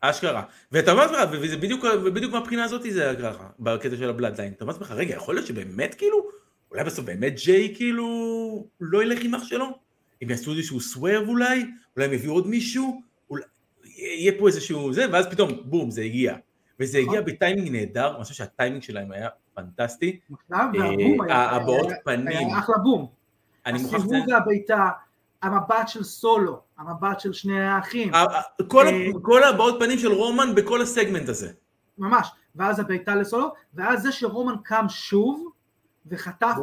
אשכרה. ואתה אומר לעצמך, וזה בדיוק, בדיוק מהבחינה הזאת זה ככה, בקטע של הבלאדליין. אתה אומר לעצמך, רגע, יכול להיות שבאמת כאילו, אולי בסוף באמת ג'יי כאילו לא ילך עם אח שלו? אם יעשו איזשהו סווארב אולי? אולי הם יביאו עוד מישהו? אולי... יהיה פה איזשהו זה, ואז פתאום, בום, זה הגיע. וזה הגיע נכון. בטיימינג נהדר, אני חושב שהטיימינג שלהם היה פנטסטי. אה, הבעות פנים. היה אחלה בום. הסיבוב והבעיטה, המבט של סולו, המבט של שני האחים. כל, אה, כל הבעות פנים של רומן בכל הסגמנט הזה. ממש, ואז הבעיטה לסולו, ואז זה שרומן קם שוב וחטף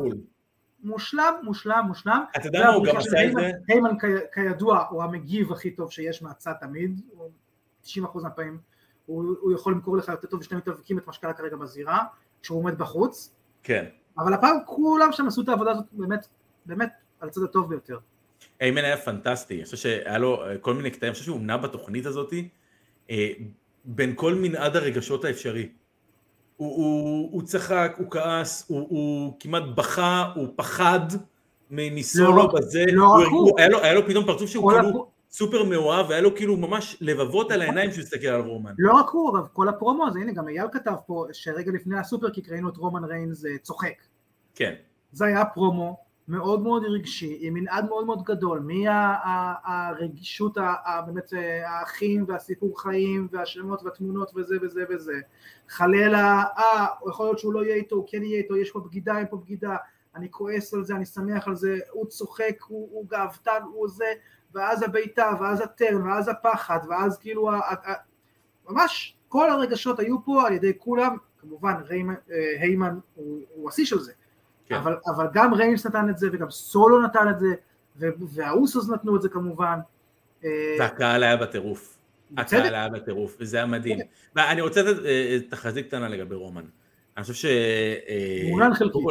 מושלם, מושלם, מושלם. אתה יודע מה, הוא גם עשה את זה? היימן כידוע הוא המגיב הכי טוב שיש מהצד תמיד, 90% מהפעמים הוא, הוא יכול למכור לך יותר טוב ושני מתאבקים את מה שקרה כרגע בזירה, כשהוא עומד בחוץ, כן. אבל הפעם כולם שם עשו את העבודה הזאת באמת, באמת על הצד הטוב ביותר. איימן היה פנטסטי, אני חושב שהיה לו אה, כל מיני קטעים, אני חושב שהוא נע בתוכנית הזאת אה, בין כל מנעד הרגשות האפשרי. הוא, הוא, הוא צחק, הוא כעס, הוא, הוא כמעט בכה, הוא פחד מניסולו לא, בזה, לא הוא, הוא. הוא, היה, לו, היה לו פתאום פרצוף שהוא כאילו הפ- סופר מאוהב, והיה לו כאילו ממש לבבות על העיניים כשהוא הסתכל על רומן. לא רק הוא, אבל כל הפרומו הזה, הנה גם אייל כתב פה שרגע לפני הסופרקיק ראינו את רומן ריינס אה, צוחק. כן, זה היה פרומו מאוד מאוד רגשי, עם מנעד מאוד מאוד גדול, מהרגישות באמת אה, האחים והסיפור חיים והשמות והתמונות וזה וזה וזה, חלילה, אה, יכול להיות שהוא לא יהיה איתו, הוא כן יהיה איתו, יש פה בגידה, אין פה בגידה, אני כועס על זה, אני שמח על זה, הוא צוחק, הוא, הוא גאוותן, הוא זה, ואז הביתה, ואז הטרן, ואז הפחד, ואז כאילו, ה, ה, ה, ממש כל הרגשות היו פה על ידי כולם, כמובן אה, היימן הוא, הוא השיא של זה, כן. אבל, אבל גם ריינס נתן את זה וגם סולו נתן את זה והאוסוס נתנו את זה כמובן. אה, והקהל היה בטירוף. הקהל היה בטירוף, וזה היה מדהים. ואני רוצה לתת אה, תחזית קטנה לגבי רומן. אני חושב ש... אה, מעוניין חלקית.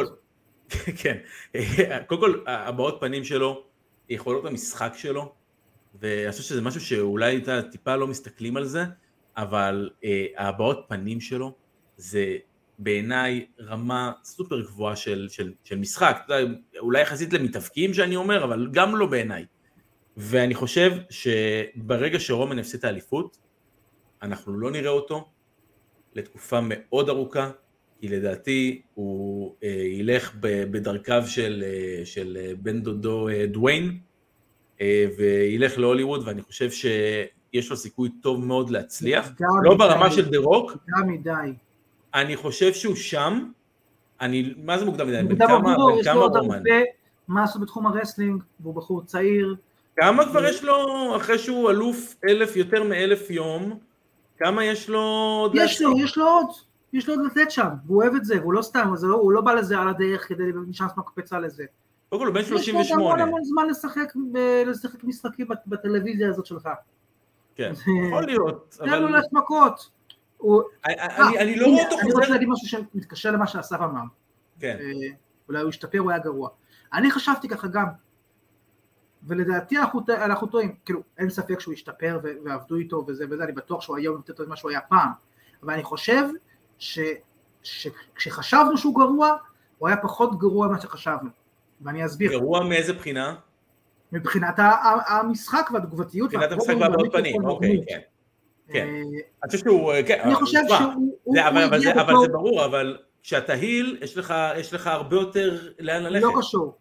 כן. אה, קודם כל, הבעות פנים שלו, יכולות המשחק שלו, ואני חושב שזה משהו שאולי טיפה לא מסתכלים על זה, אבל אה, הבעות פנים שלו זה בעיניי רמה סופר גבוהה של, של, של משחק, אתה יודע, אולי יחסית למתאבקים שאני אומר, אבל גם לא בעיניי. ואני חושב שברגע שרומן הפסיד את האליפות, אנחנו לא נראה אותו לתקופה מאוד ארוכה, כי לדעתי הוא אה, ילך בדרכיו של, אה, של אה, בן דודו אה, דוויין, אה, וילך להוליווד, ואני חושב שיש לו סיכוי טוב מאוד להצליח, לא ברמה של דה רוק, מדי. אני חושב שהוא שם, אני, מה זה מוקדם מדי? בן כמה, בן לו כמה רומן? מה לעשות בתחום הרסלינג, והוא בחור צעיר, כמה כבר יש לו, אחרי שהוא אלוף אלף, יותר מאלף יום, כמה יש לו עוד יש לו? יש לו עוד, יש לו עוד לתת שם, והוא אוהב את זה, והוא לא סתם, לא, הוא לא בא לזה על הדרך כדי נשאר מקפצה לזה. קודם כל הוא בן יש לו 38, המון המון זמן לשחק, לשחק משחקים בטלוויזיה הזאת שלך. כן, יכול להיות, תן לו אבל ללכת מכות. הוא- אני- אני לא רואה אותו אני רוצה חוזר, להגיד משהו שמתקשר למה שאסף אמר. כן, אה, אולי הוא השתפר, הוא היה גרוע. אני חשבתי ככה גם, ולדעתי אנחנו, אנחנו טועים, כאילו אין ספק שהוא השתפר ועבדו איתו וזה וזה, אני בטוח שהוא היום יותר טוב ממה שהוא היה פעם, אבל אני חושב שכשחשבנו שהוא גרוע, הוא היה פחות גרוע ממה שחשבנו, ואני אסביר. גרוע מאיזה בחינה? מבחינת המשחק והתגובתיות, מבחינת המשחק והבעות פנים, אוקיי. כן, כן. אה, אני חושב שהוא, אה, כן, אני חושב שהוא אבל זה- ברור, אבל כשאתה היל, יש לך הרבה יותר לאן ללכת. לא קשור,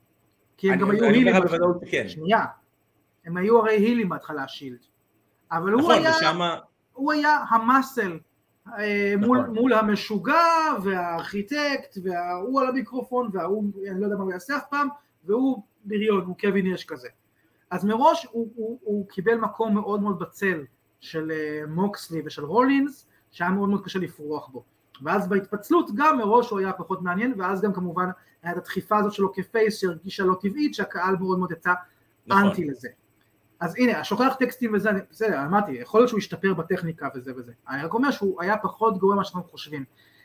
כי הם גם היו הילים, שכן. שנייה, הם היו הרי הילים בהתחלה שילד, אבל הוא נכון, היה, ושמה, הוא היה המאסל אה, מול, נכון. מול המשוגע והארכיטקט וההוא על המיקרופון וההוא אני לא יודע מה הוא יעשה אף פעם והוא בריון, הוא קווין יש כזה אז מראש הוא, הוא, הוא קיבל מקום מאוד מאוד בצל של אה, מוקסלי ושל רולינס שהיה מאוד מאוד קשה לפרוח בו ואז בהתפצלות גם מראש הוא היה פחות מעניין ואז גם כמובן היה את הדחיפה הזאת שלו כפייס שהרגישה לא טבעית שהקהל מאוד מאוד יצא נכון. אנטי לזה אז הנה, שוכח טקסטים וזה, בסדר, אמרתי, יכול להיות שהוא השתפר בטכניקה וזה וזה. אני רק אומר שהוא היה פחות גרוע ממה שאנחנו חושבים.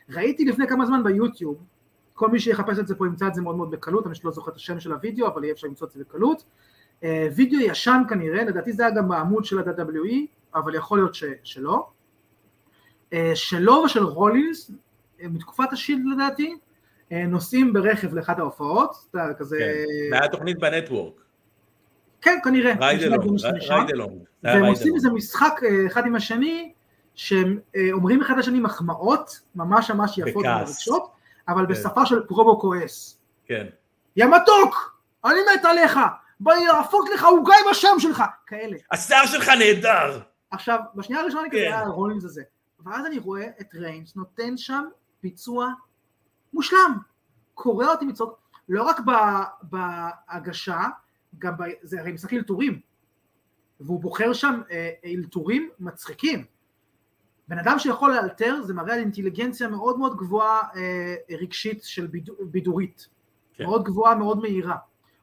ראיתי לפני כמה זמן ביוטיוב, כל מי שיחפש את זה פה ימצא את זה מאוד מאוד בקלות, אני לא זוכר את השם של הוידאו, אבל יהיה אפשר למצוא את זה בקלות. אה, וידאו ישן כנראה, לדעתי זה היה גם בעמוד של ה-WWE, אבל יכול להיות ש, שלא. אה, שלו ושל רולינס, אה, מתקופת ה Shield לדעתי, אה, נוסעים ברכב לאחת ההופעות, אתה כזה... כן, היה תוכנית ב Network, כן, כנראה. Ride Along. Ride Along, והם עושים. איזה משחק אה, אחד עם השני, שהם אה, אומרים אחד לשני מחמאות, ממש ממש יפות. ומרגשות, אבל כן. בשפה של פרומו כועס. כן, יא מתוק! אני מת עליך! בואי להפוך לך עוגה עם השם שלך! כאלה. השיער שלך נהדר! עכשיו, בשנייה הראשונה אני כזה. היה רולינס הזה. ואז אני רואה את ריינס נותן שם ביצוע מושלם. קורע אותי מצחוק, לא רק בהגשה, גם ב... זה הרי משחק אלתורים. והוא בוחר שם אה, אלתורים מצחיקים. בן אדם שיכול לאלתר זה מראה על אינטליגנציה מאוד מאוד גבוהה אה, רגשית של בידו, בידורית. כן. מאוד גבוהה, מאוד מהירה.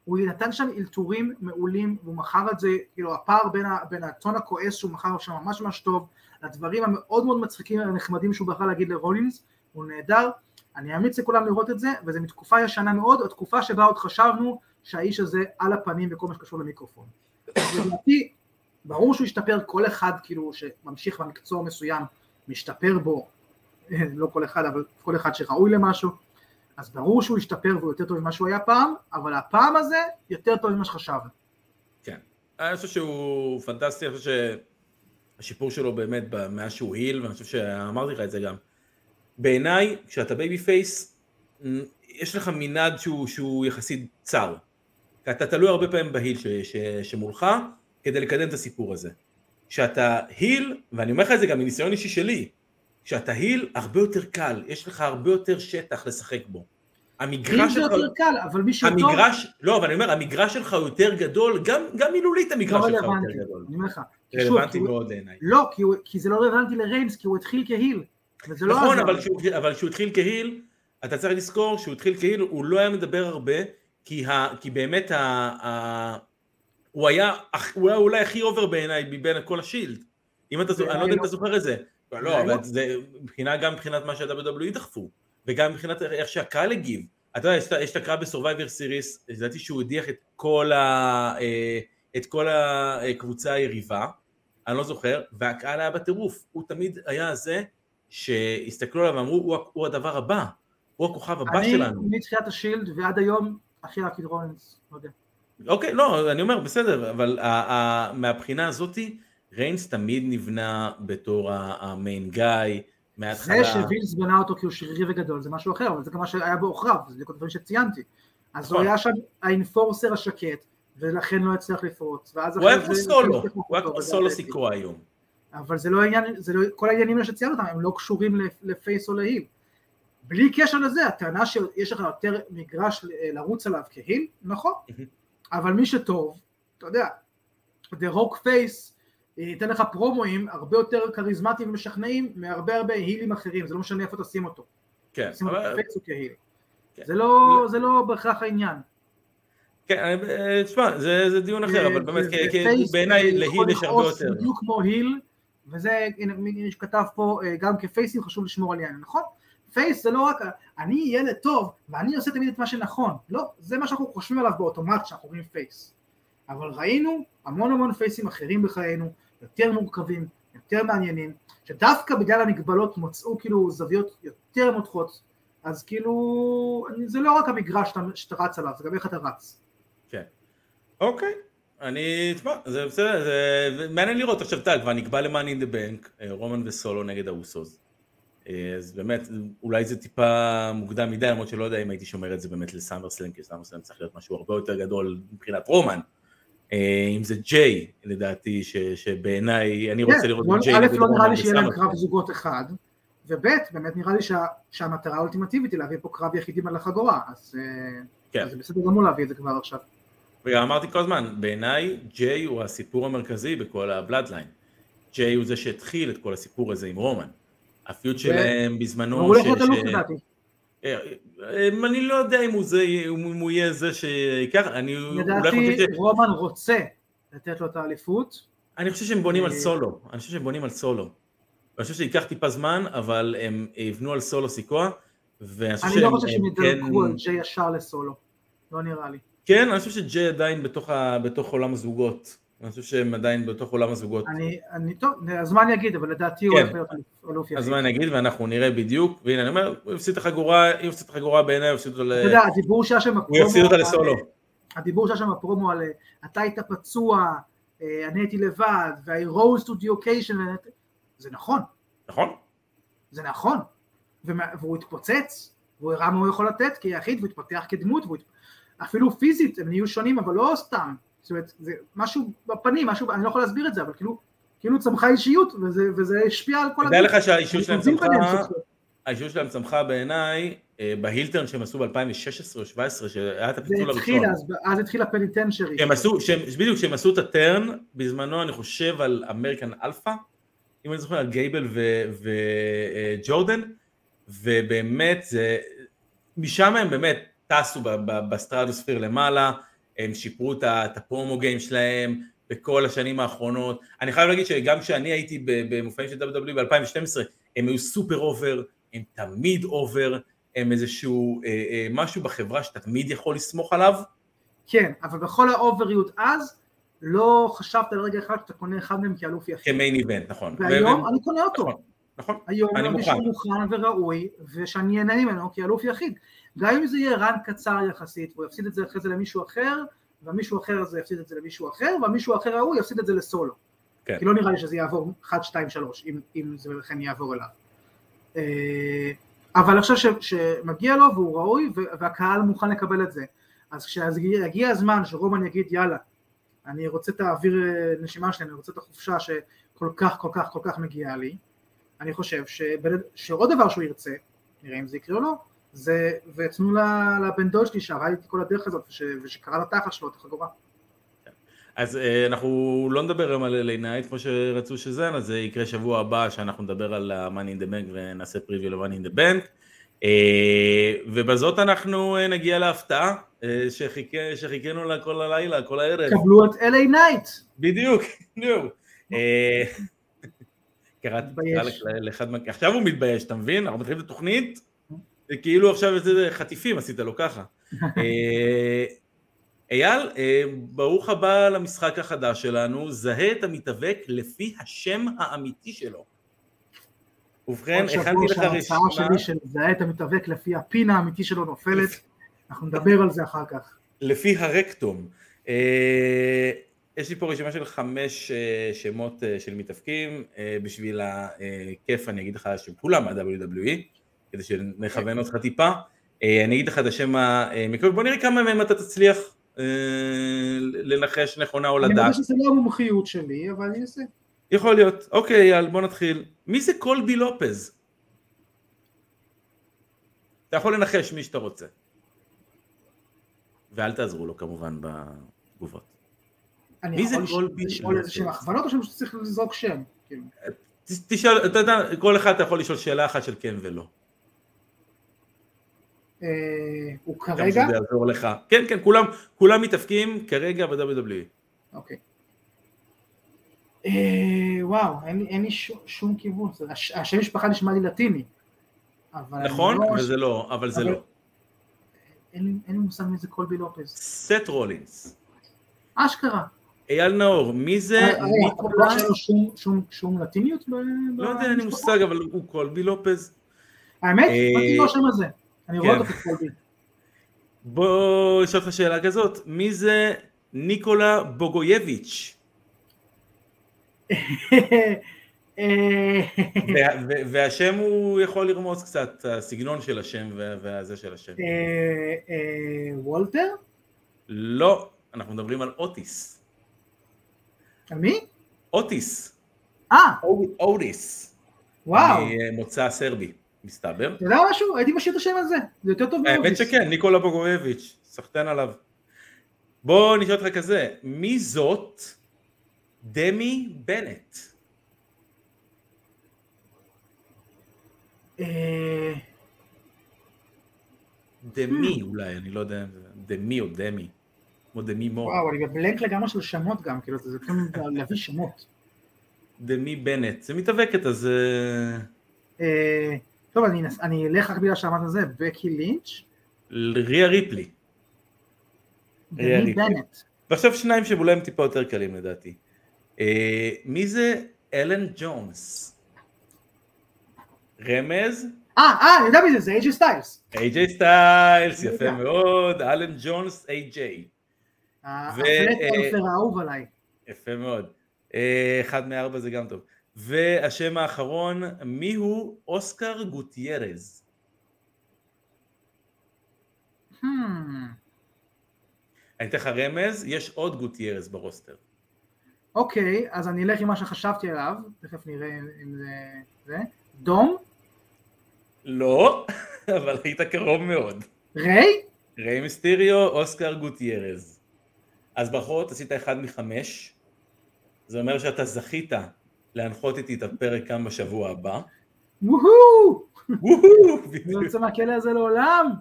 הוא נתן שם אלתורים מעולים, והוא מכר את זה, כאילו הפער בין, ה, בין הטון הכועס שהוא מכר שם ממש ממש טוב, לדברים המאוד מאוד מצחיקים והנחמדים שהוא בחר להגיד לרולינס, הוא נהדר. אני אמיץ לכולם לראות את זה, וזה מתקופה ישנה מאוד, התקופה שבה עוד חשבנו שהאיש הזה על הפנים בכל מה שקשור למיקרופון. לדעתי, ברור שהוא השתפר, כל אחד כאילו שממשיך במקצוע מסוים משתפר בו, לא כל אחד, אבל כל אחד שראוי למשהו, אז ברור שהוא השתפר והוא יותר טוב ממה שהוא היה פעם, אבל הפעם הזה יותר טוב ממה שחשבנו. כן, אני חושב שהוא פנטסטי, אני חושב שהשיפור שלו באמת מאז שהוא heel, ואני חושב שאמרתי לך את זה גם. בעיניי, כשאתה babyface, יש לך מנעד שהוא, שהוא יחסית צר. אתה תלוי הרבה פעמים ב heel ש, ש, שמולך כדי לקדם את הסיפור הזה. כשאתה היל, ואני אומר לך את זה גם מניסיון אישי שלי, כשאתה היל הרבה יותר קל, יש לך הרבה יותר שטח לשחק בו. המגרש שלך... יותר קל, אבל מי שהוא המגרש. לא, אבל אני אומר, המגרש שלך יותר גדול, גם, גם מילולית המגרש לא שלך יותר גדול. אני אומר לך. רלוונטי מאוד בעיניי. לא, כי, זה לא רלוונטי לריינס, כי הוא התחיל כהיל. לא נכון, לא אבל, כשהוא, אבל כשהוא התחיל כהיל, אתה צריך לזכור שהוא התחיל כהיל, הוא לא היה מדבר הרבה, כי, ה, כי באמת ה, ה, הוא, היה, הוא היה אולי הכי over בעיניי מבין כל ה Shield. אם אתה, אני לא יודע אם אתה זוכר את זה. לא, אבל זה מבחינה, גם מבחינת מה שה-WWE דחפו, וגם מבחינת איך שהקהל הגיב. אתה יודע, יש את הקרב ב Survivor Series, לדעתי שהוא הדיח את כל, ה, אה, את כל הקבוצה היריבה, אני לא זוכר, והקהל היה בטירוף, הוא תמיד היה זה שהסתכלו עליו ואמרו, הוא, הוא הדבר הבא, הוא הכוכב הבא אני, שלנו. אני מתחילת השילד ועד היום הכי רק רולינס, לא יודע. אוקיי, לא, אני אומר, בסדר, אבל מהבחינה הזאתי, ריינס תמיד נבנה בתור המיין גאי, מההתחלה. זה שווילס בנה אותו כי הוא שרירי וגדול זה משהו אחר, אבל זה גם מה שהיה בעוכריו, זה כל הדברים שציינתי. אז הוא נכון. היה שם האינפורסר השקט, ולכן לא הצליח לפרוץ. הוא היה כמו סולו, הוא היה כמו סולו סיקרו היום. אבל זה לא העניין, זה לא, כל העניינים האלה שציינו אותם, הם לא קשורים לפייס או להיל. בלי קשר לזה, הטענה שיש לך יותר מגרש לרוץ עליו כהיל, נכון, אבל מי שטוב, אתה יודע, The Rock Face ייתן לך פרומואים הרבה יותר כריזמטיים ומשכנעים מהרבה הרבה הילים אחרים, זה לא משנה איפה תשים אותו. כן. שים אותו בפייס או כהיל. כן. זה לא, זה לא בהכרח העניין. כן, אה, תשמע, זה דיון אחר, אבל באמת, בעיניי להיל יש הרבה יותר. בדיוק כמו היל, וזה, הנה, מי שכתב פה, אה, גם כפייסים חשוב לשמור על עניין, נכון? face זה לא רק, אני ילד טוב, ואני עושה תמיד את מה שנכון. לא, זה מה שאנחנו חושבים עליו באוטומט כשאנחנו אומרים face. אבל ראינו המון המון פייסים אחרים בחיינו, יותר מורכבים, יותר מעניינים, שדווקא בגלל המגבלות מצאו כאילו זוויות יותר מותחות, אז כאילו, זה לא רק המגרש שאתה, שאתה רץ עליו, זה גם איך אתה רץ. כן. אוקיי. אני, תשמע, זה בסדר, זה מעניין לראות עכשיו טל, כבר נקבע ל Money in the Bank, רומן וסולו נגד האוסוס. אה, אז באמת, אולי זה טיפה מוקדם מדי, למרות שלא יודע אם הייתי שומר את זה באמת ל SummerSlam, כי SummerSlam צריך להיות משהו הרבה יותר גדול מבחינת רומן. אה, אם זה ג'יי, לדעתי, שבעיניי, אני רוצה לראות את ג'יי א', לא נראה לי שיהיה להם קרב זוגות אחד, וב', באמת נראה לי שהמטרה האולטימטיבית היא להביא פה קרב יחידים על החגורה, אז אה, כן. זה בסדר גמור להביא את זה כבר עכשיו. וגם אמרתי כל הזמן, בעיניי ג'יי הוא הסיפור המרכזי בכל הבלאדליין. ג'יי הוא זה שהתחיל את כל הסיפור הזה עם רומן. הפיוט שלהם בזמנו... הוא הולך להיות אלוף לדעתי. אה, אה, אני לא יודע אם הוא, זה, אם הוא יהיה זה שיקח, אני לדעתי רומן רוצה לתת לו את האליפות. אני חושב שהם בונים על אה, סולו, אני חושב שהם בונים על סולו. אני חושב שייקח טיפה זמן, אבל הם יבנו על סולו סיקואה, ואני חושב אני לא חושב שהם ידלקו על ג'יי ישר לסולו, לא נראה לי. כן, אני חושב שג'יי עדיין בתוך, ה, בתוך עולם הזוגות. אני חושב שהם עדיין בתוך עולם הזוגות. אני, אני טוב, הזמן יגיד, אבל לדעתי הוא הולך להיות אלוף יחיד. הזמן יגיד ואנחנו נראה בדיוק, והנה אני אומר, הוא הפסיד את החגורה, אם הפסיד את החגורה בעיניי, הוא הפסיד אותו ל... אתה יודע, הדיבור שהיה שם הוא יפסיד אותה לסולו. הדיבור שהיה שם בפרומו על אתה היית פצוע, אה, אני הייתי לבד, וה-I rose to the occasion, זה נכון. נכון. זה נכון. והוא התפוצץ, והוא הראה מה הוא יכול לתת כיחיד, והוא התפתח כדמות, אפילו פיזית הם נהיו שונים, אבל לא סתם. זאת אומרת, זה משהו בפנים, משהו, אני לא יכול להסביר את זה, אבל כאילו, כאילו צמחה אישיות, וזה, וזה השפיע על כל. תדע לך שהאישיות שלהם צמחה, האישיות שלהם צמחה בעיניי, אה, בהילטרן שהם עשו ב-2016 או 2017, שהיה את הפיצול הראשון. אז, אז התחיל הפניטנשרי. שהם עשו, שהם, בדיוק, כשהם עשו את הטרן, בזמנו אני חושב על American Alpha, אם אני זוכר, על גייבל וג'ורדן, אה, ובאמת, זה, משם הם באמת טסו בסטרטוספירה למעלה, הם שיפרו את ה promo game שלהם בכל השנים האחרונות. אני חייב להגיד שגם כשאני הייתי במופעים של WWE ב-2012, הם היו super over, הם תמיד over, הם איזשהו אה, אה, משהו בחברה שאתה תמיד יכול לסמוך עליו? כן, אבל בכל האובריות אז, לא חשבת לרגע אחד שאתה קונה אחד מהם כאלוף יחיד. כמיין איבנט, נכון. והיום ו- אני קונה אותו. נכון, נכון. היום אני אני מוכן. שהוא מוכן וראוי, ושאני אהנה ממנו כאלוף יחיד. גם אם זה יהיה רן קצר יחסית, והוא יפסיד את זה אחרי זה למישהו אחר, והמישהו אחר הזה יפסיד את זה למישהו אחר, והמישהו אחר ההוא יפסיד את זה לסולו. כן. כי לא נראה לי שזה יעבור 1, 2, 3, אם, אם זה לכן יעבור אליו. אה, אבל אני חושב ש, שמגיע לו והוא ראוי, והקהל מוכן לקבל את זה. אז כשיגיע הזמן שרומן יגיד יאללה, אני רוצה את האוויר אה, נשימה שלי, אני רוצה את החופשה שכל כך כל כך כל כך מגיעה לי, אני חושב שבן- שעוד דבר שהוא ירצה, נראה אם זה יקרה או לא, זה, ותנו ל- לבן דוד שלי שעבד איתי כל הדרך הזאת, וש, ושקרא לתחת שלו את החגורה. אז אה, אנחנו לא נדבר היום על Night כמו שרצו שזה, אז זה יקרה שבוע הבא שאנחנו נדבר על ה-Money in the Bank ונעשה פריוויו ל-Money in the Bank. אה, ובזאת אנחנו אה, נגיע להפתעה אה, שחיכינו לה כל הלילה, כל הערב. קבלו את LA Knight! בדיוק, נו. אה, קראתי לאחד מה... עכשיו הוא מתבייש, אתה מבין? אנחנו מתחילים את התוכנית, זה כאילו עכשיו איזה חטיפים עשית לו ככה. אה, אייל, אה, ברוך הבא למשחק החדש שלנו, זהה את המתאבק לפי השם האמיתי שלו. ובכן, עוד הכנתי לך שבוע שההרצאה רשימה, שלי של זהה את המתאבק לפי הפין האמיתי שלו נופלת, אנחנו נדבר על זה אחר כך. לפי הרקטום. אה, יש לי פה רשימה של חמש שמות של מתאבקים, בשביל הכיף אני אגיד לך שהם כולם מה-WWE, כדי שנכוון אותך טיפה. אה, אני אגיד לך את השם המקורי, בוא נראה כמה מהם אתה תצליח אה, לנחש נכונה או אני לדעת. מודה שזה לא המומחיות שלי, אבל אני אעשה. יכול להיות. אוקיי, אייל, בוא נתחיל. מי זה קולבי לופז? אתה יכול לנחש מי שאתה רוצה. ואל תעזרו לו כמובן בתגובות. אני מי זה יכול לשאול- גולדבי לשאול איזה? שהם הכוונות או שפשוט צריך לזרוק שם? כאילו. ת- תשאל, אתה יודע, כל אחד אתה יכול לשאול שאלה אחת של כן ולא. אה, הוא כרגע? שזה יעזור לך. כן, כן, כולם, כולם מתאפקים כרגע ב-WWE. אוקיי. אה, וואו, אין אין לי שום- שום כיוון, זה- הש- השם משפחה נשמע לי לטיני. אבל נכון? לא- וזה לא, אבל זה אבל- לא. אין לי- מושג מי זה קולבי לופז. סט רולינס. אשכרה. אייל נאור, מי זה אה? לא שום- לטיניות? לא יודע, אין לי? מושג, אבל הוא קולבי לופז. האמת? אה, באתי לו השם הזה. אני רואה כן. אותו כקולבי. בוא נשאל אותך שאלה כזאת, מי זה ניקולה בוגויביץ'? והשם הוא יכול לרמוז קצת, הסגנון של השם וה- והזה של השם. אה, אה, וולטר? לא, אנחנו מדברים על אוטיס. על מי? אוטיס. אה, אוטיס. וואו. ממוצא סרבי, מסתבר. אתה יודע משהו? הייתי משאיר את השם הזה. זה יותר טוב האמת. שכן, ניקולה בוגויביץ', סחטיין עליו. בוא נשאל אותך כזה, מי זאת דמי בנט? אה, דמי אולי, אני לא יודע, אם זה דמי או דמי, כמו דמי מור. וואו, אני בבלנק לגמרי של שמות גם, כאילו, זה כאילו להביא שמות. דמי בנט, זה מתאבקת אז... אה, אה, טוב, אני אנס- אני אלך רק בגלל שאמרת זה, בקי לינץ', ריה ריפלי. ריה ריפלי. ועכשיו שניים שאולי הם טיפה יותר קלים לדעתי. אה, מי זה אלן ג'ונס? רמז? אה, אה, אני יודע מי זה, זה אייג'י סטיילס. איי-ג'יי סטיילס, יפה יודע. מאוד, אלן ג'ונס איי-ג'יי. ו- הפלט האהוב עליי. יפה מאוד. אה, אחד מארבע זה גם טוב. והשם האחרון, מיהו אוסקר גוטיירז? Hmm, אני אתן לך רמז, יש עוד גוטיירז ברוסטר. אוקיי, אז אני אלך עם מה שחשבתי עליו, תכף נראה אם זה... זה. דום? לא, אבל היית קרוב מאוד. ריי? ריי מיסטיריו, אוסקר גוטיירז. אז ברכות, עשית אחד מחמש. זה אומר שאתה זכית להנחות איתי את הפרק כאן בשבוע הבא. וואו! וואו, בדיוק. יוצא מהכלא הזה לעולם.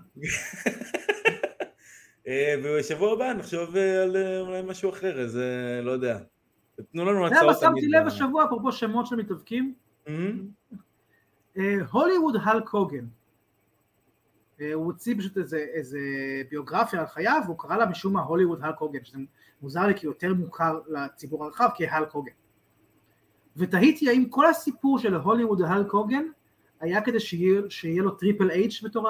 אה, ובשבוע הבא נחשוב אה, על אה, אולי משהו אחר, איזה, לא יודע. תנו לנו הצעות. שמתי תמיד לב השבוע, אפרופו שמות של מתאבקים? Mhm. אה, הוליווד הלק הוגן. הוא הוציא פשוט איזה, איזה ביוגרפיה על חייו, והוא קרא לה משום מה הוליווד הלק הוגן, שזה מוזר לי כי הוא יותר מוכר לציבור הרחב כהלק הוגן. ותהיתי האם כל הסיפור של הוליווד הלק הוגן היה כדי שיהיה, שיהיה לו טריפל אייץ' בתור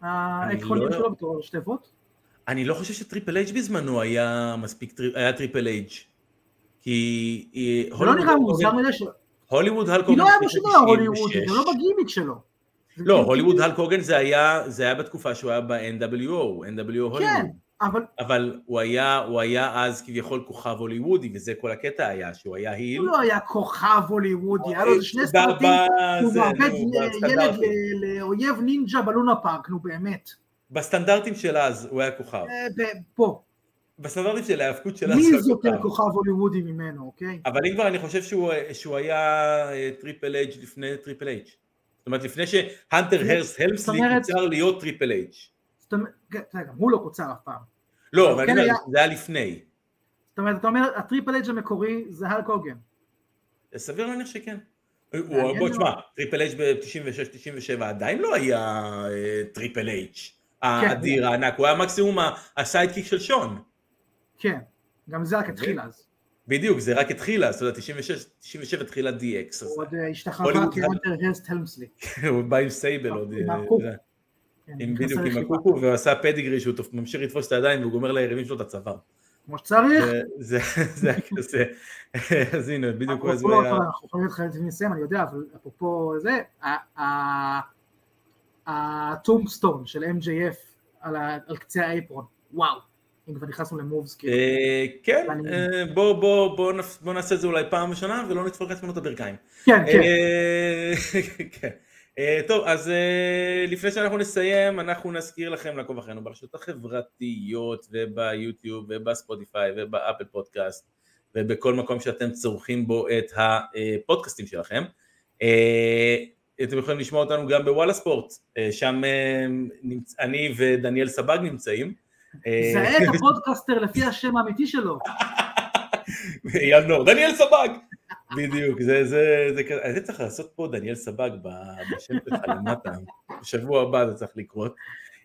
ה acronym לא- שלו, בתור ראשי תיבות? אני לא חושב שטריפל אייץ' בזמנו היה מספיק, היה טריפל אייץ'. כי... אה, זה לא נראה מוזר מדי ש... הוליווד הלק כי הוגן לא היה דבר הוליווד, 96. זה לא בגימיק שלו. לא, הוליווד הלק הוגן זה היה, בתקופה שהוא היה ב-NWO, NWO כן, הוליווד. אבל אבל הוא היה, הוא היה אז כביכול כוכב הוליוודי, וזה כל הקטע היה, שהוא היה היל. הוא לא היה כוכב הוליוודי, היה לו איזה שני סרטים, הוא מאבד ילד לאויב נינג'ה בלונה פארק, נו באמת. בסטנדרטים של אז הוא היה כוכב. אה, פה, בסטנדרטים של ההאבקות של אז מי הוא היה זה יותר כוכב. כוכב הוליוודי ממנו, אוקיי? אבל אם כבר אני חושב שהוא, היה אה, טריפל אייץ' לפני טריפל אייץ'. זאת אומרת לפני שהנטר הרסט הלמסלי קוצר להיות טריפל אייץ'. זאת אומרת, גם הוא לא קוצר אף פעם. לא, אבל כן אני אומר, היה- זה היה לפני. זאת אומרת, אתה אומר, הטריפל אייץ' המקורי זה הלק הוגן. סביר להניח שכן. מעניין בוא. תשמע, טריפל אייץ' ב-96-97 עדיין לא היה אה, טריפל אייץ' כן. האדיר הענק, הוא היה מקסימום ה sidekick של שון. כן, גם זה רק אוקיי. התחיל אז. בדיוק, זה רק התחילה, אז אתה יודע, 96, 97 התחילה DX, הוא עוד אה, השתחווה כהאנטר הרסט הלמסלי. הוא בא עם סייבל עוד, עם כן, עם בדיוק עם. הקוקו, והוא עשה Pedigree שהוא ממשיך לתפוס את הידיים והוא גומר ליריבים שלו את הצוואר. כמו שצריך. זה- היה כזה, אז הנה, בדיוק הוא היה, אנחנו יכולים להתחיל לסיים, אני יודע, אבל אפרופו זה, הטומסטון של MJF על קצה האייפרון, וואו, אם כבר נכנסנו למובס, כאילו. אה, כן, אה, בוא בוא- בוא נפ- בוא נעשה את זה אולי פעם בשנה ולא נדפוק לעצמנו את הברכיים. כן, כן, אה, כן. טוב, אז אה, לפני שאנחנו נסיים, אנחנו נזכיר לכם לעקוב אחרינו ברשתות החברתיות וביוטיוב ובספוטיפיי ובאפל פודקאסט ובכל מקום שאתם צורכים בו את הפודקאסטים שלכם. אה, אתם יכולים לשמוע אותנו גם בוואלה ספורט, אה, שם אה, נמצ- אני ודניאל סבג נמצאים. אה, זהה את הפודקאסטר לפי השם האמיתי שלו. נור, דניאל סבג! בדיוק, זה, זה, זה כזה, אני צריך לעשות פה דניאל סבג בשם שלך למטה, בשבוע הבא זה צריך לקרות.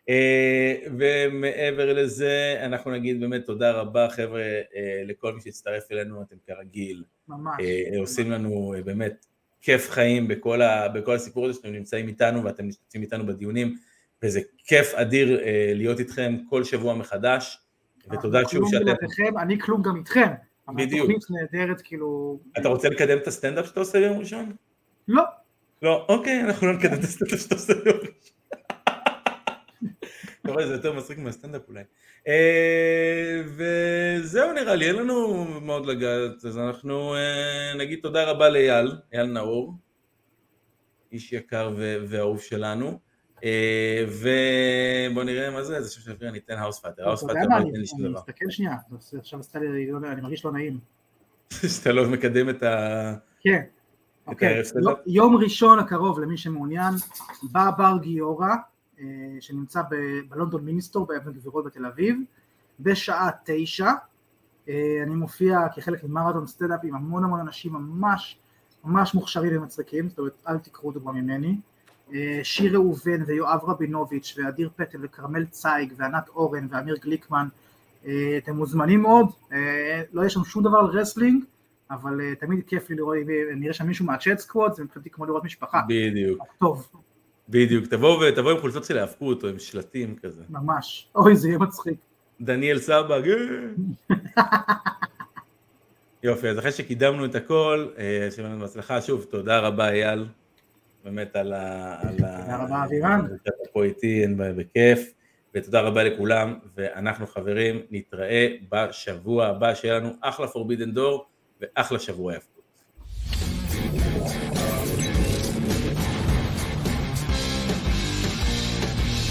אה, ומעבר לזה, אנחנו נגיד באמת תודה רבה חבר'ה אה, לכל מי שהצטרף אלינו, אתם כרגיל ממש. אה, עושים לנו באמת כיף חיים בכל, ה, בכל הסיפור הזה שאתם נמצאים איתנו ואתם משתתפים איתנו בדיונים, וזה כיף אדיר להיות איתכם כל שבוע מחדש, ותודה שוב שאתם... אני כלום גם איתכם. אבל בדיוק. התוכנית נהדרת, כאילו... אתה רוצה לקדם את הסטנדאפ שאתה עושה ביום ראשון? לא, לא, אוקיי, אנחנו לא נקדם את הסטנדאפ שאתה עושה ביום ראשון. אתה רואה, זה יותר מצחיק מהסטנדאפ אולי. אה, וזהו נראה לי, אין לנו מאוד לגעת, אז אנחנו אה, נגיד תודה רבה לאייל, אייל נאור, איש יקר ואהוב שלנו. אה, ובוא נראה מה זה, זה שם ניתן האוס פאטר, האוס פאטר לא אני ייתן לי שום אני דבר. מסתכל שנייה, עכשיו עשתה לי, לא אני מרגיש לא נעים. שאתה לא מקדם את ה... כן, אוקיי, סטנדאפ? יום ראשון הקרוב למי שמעוניין, בא בר גיורא, אה, שנמצא בלונדון מיניסטור באבן גבירות בתל אביב, בשעה תשע, אה, אני מופיע כחלק ממרתון סטנדאפ עם המון המון אנשים ממש ממש מוכשרים ומצחיקים, זאת אומרת אל תקחו דוגמה ממני, שיר ראובן ויואב רבינוביץ' ואדיר פטל וכרמל צייג וענת אורן ואמיר גליקמן, אה, אתם מוזמנים מאוד, אה, לא יש שם שום דבר על wrestling, אבל אה, תמיד כיף לי לראות, נראה שם מישהו מה chat squad, זה מבחינתי כמו לראות משפחה, בדיוק, טוב, בדיוק, תבואו עם חולצות של האבקות או עם שלטים כזה. ממש, אוי זה יהיה מצחיק, דניאל סבג, אה. יופי, אז אחרי שקידמנו את הכל, אה, שיהיה לנו בהצלחה, שוב, תודה רבה אייל, באמת על ה... תודה רבה, אבירן. שאתה פה איתי, אין בעיה, בכיף, ותודה רבה לכולם, ואנחנו חברים, נתראה בשבוע הבא, שיהיה לנו אחלה פורבידן דור, ואחלה שבוע יפה.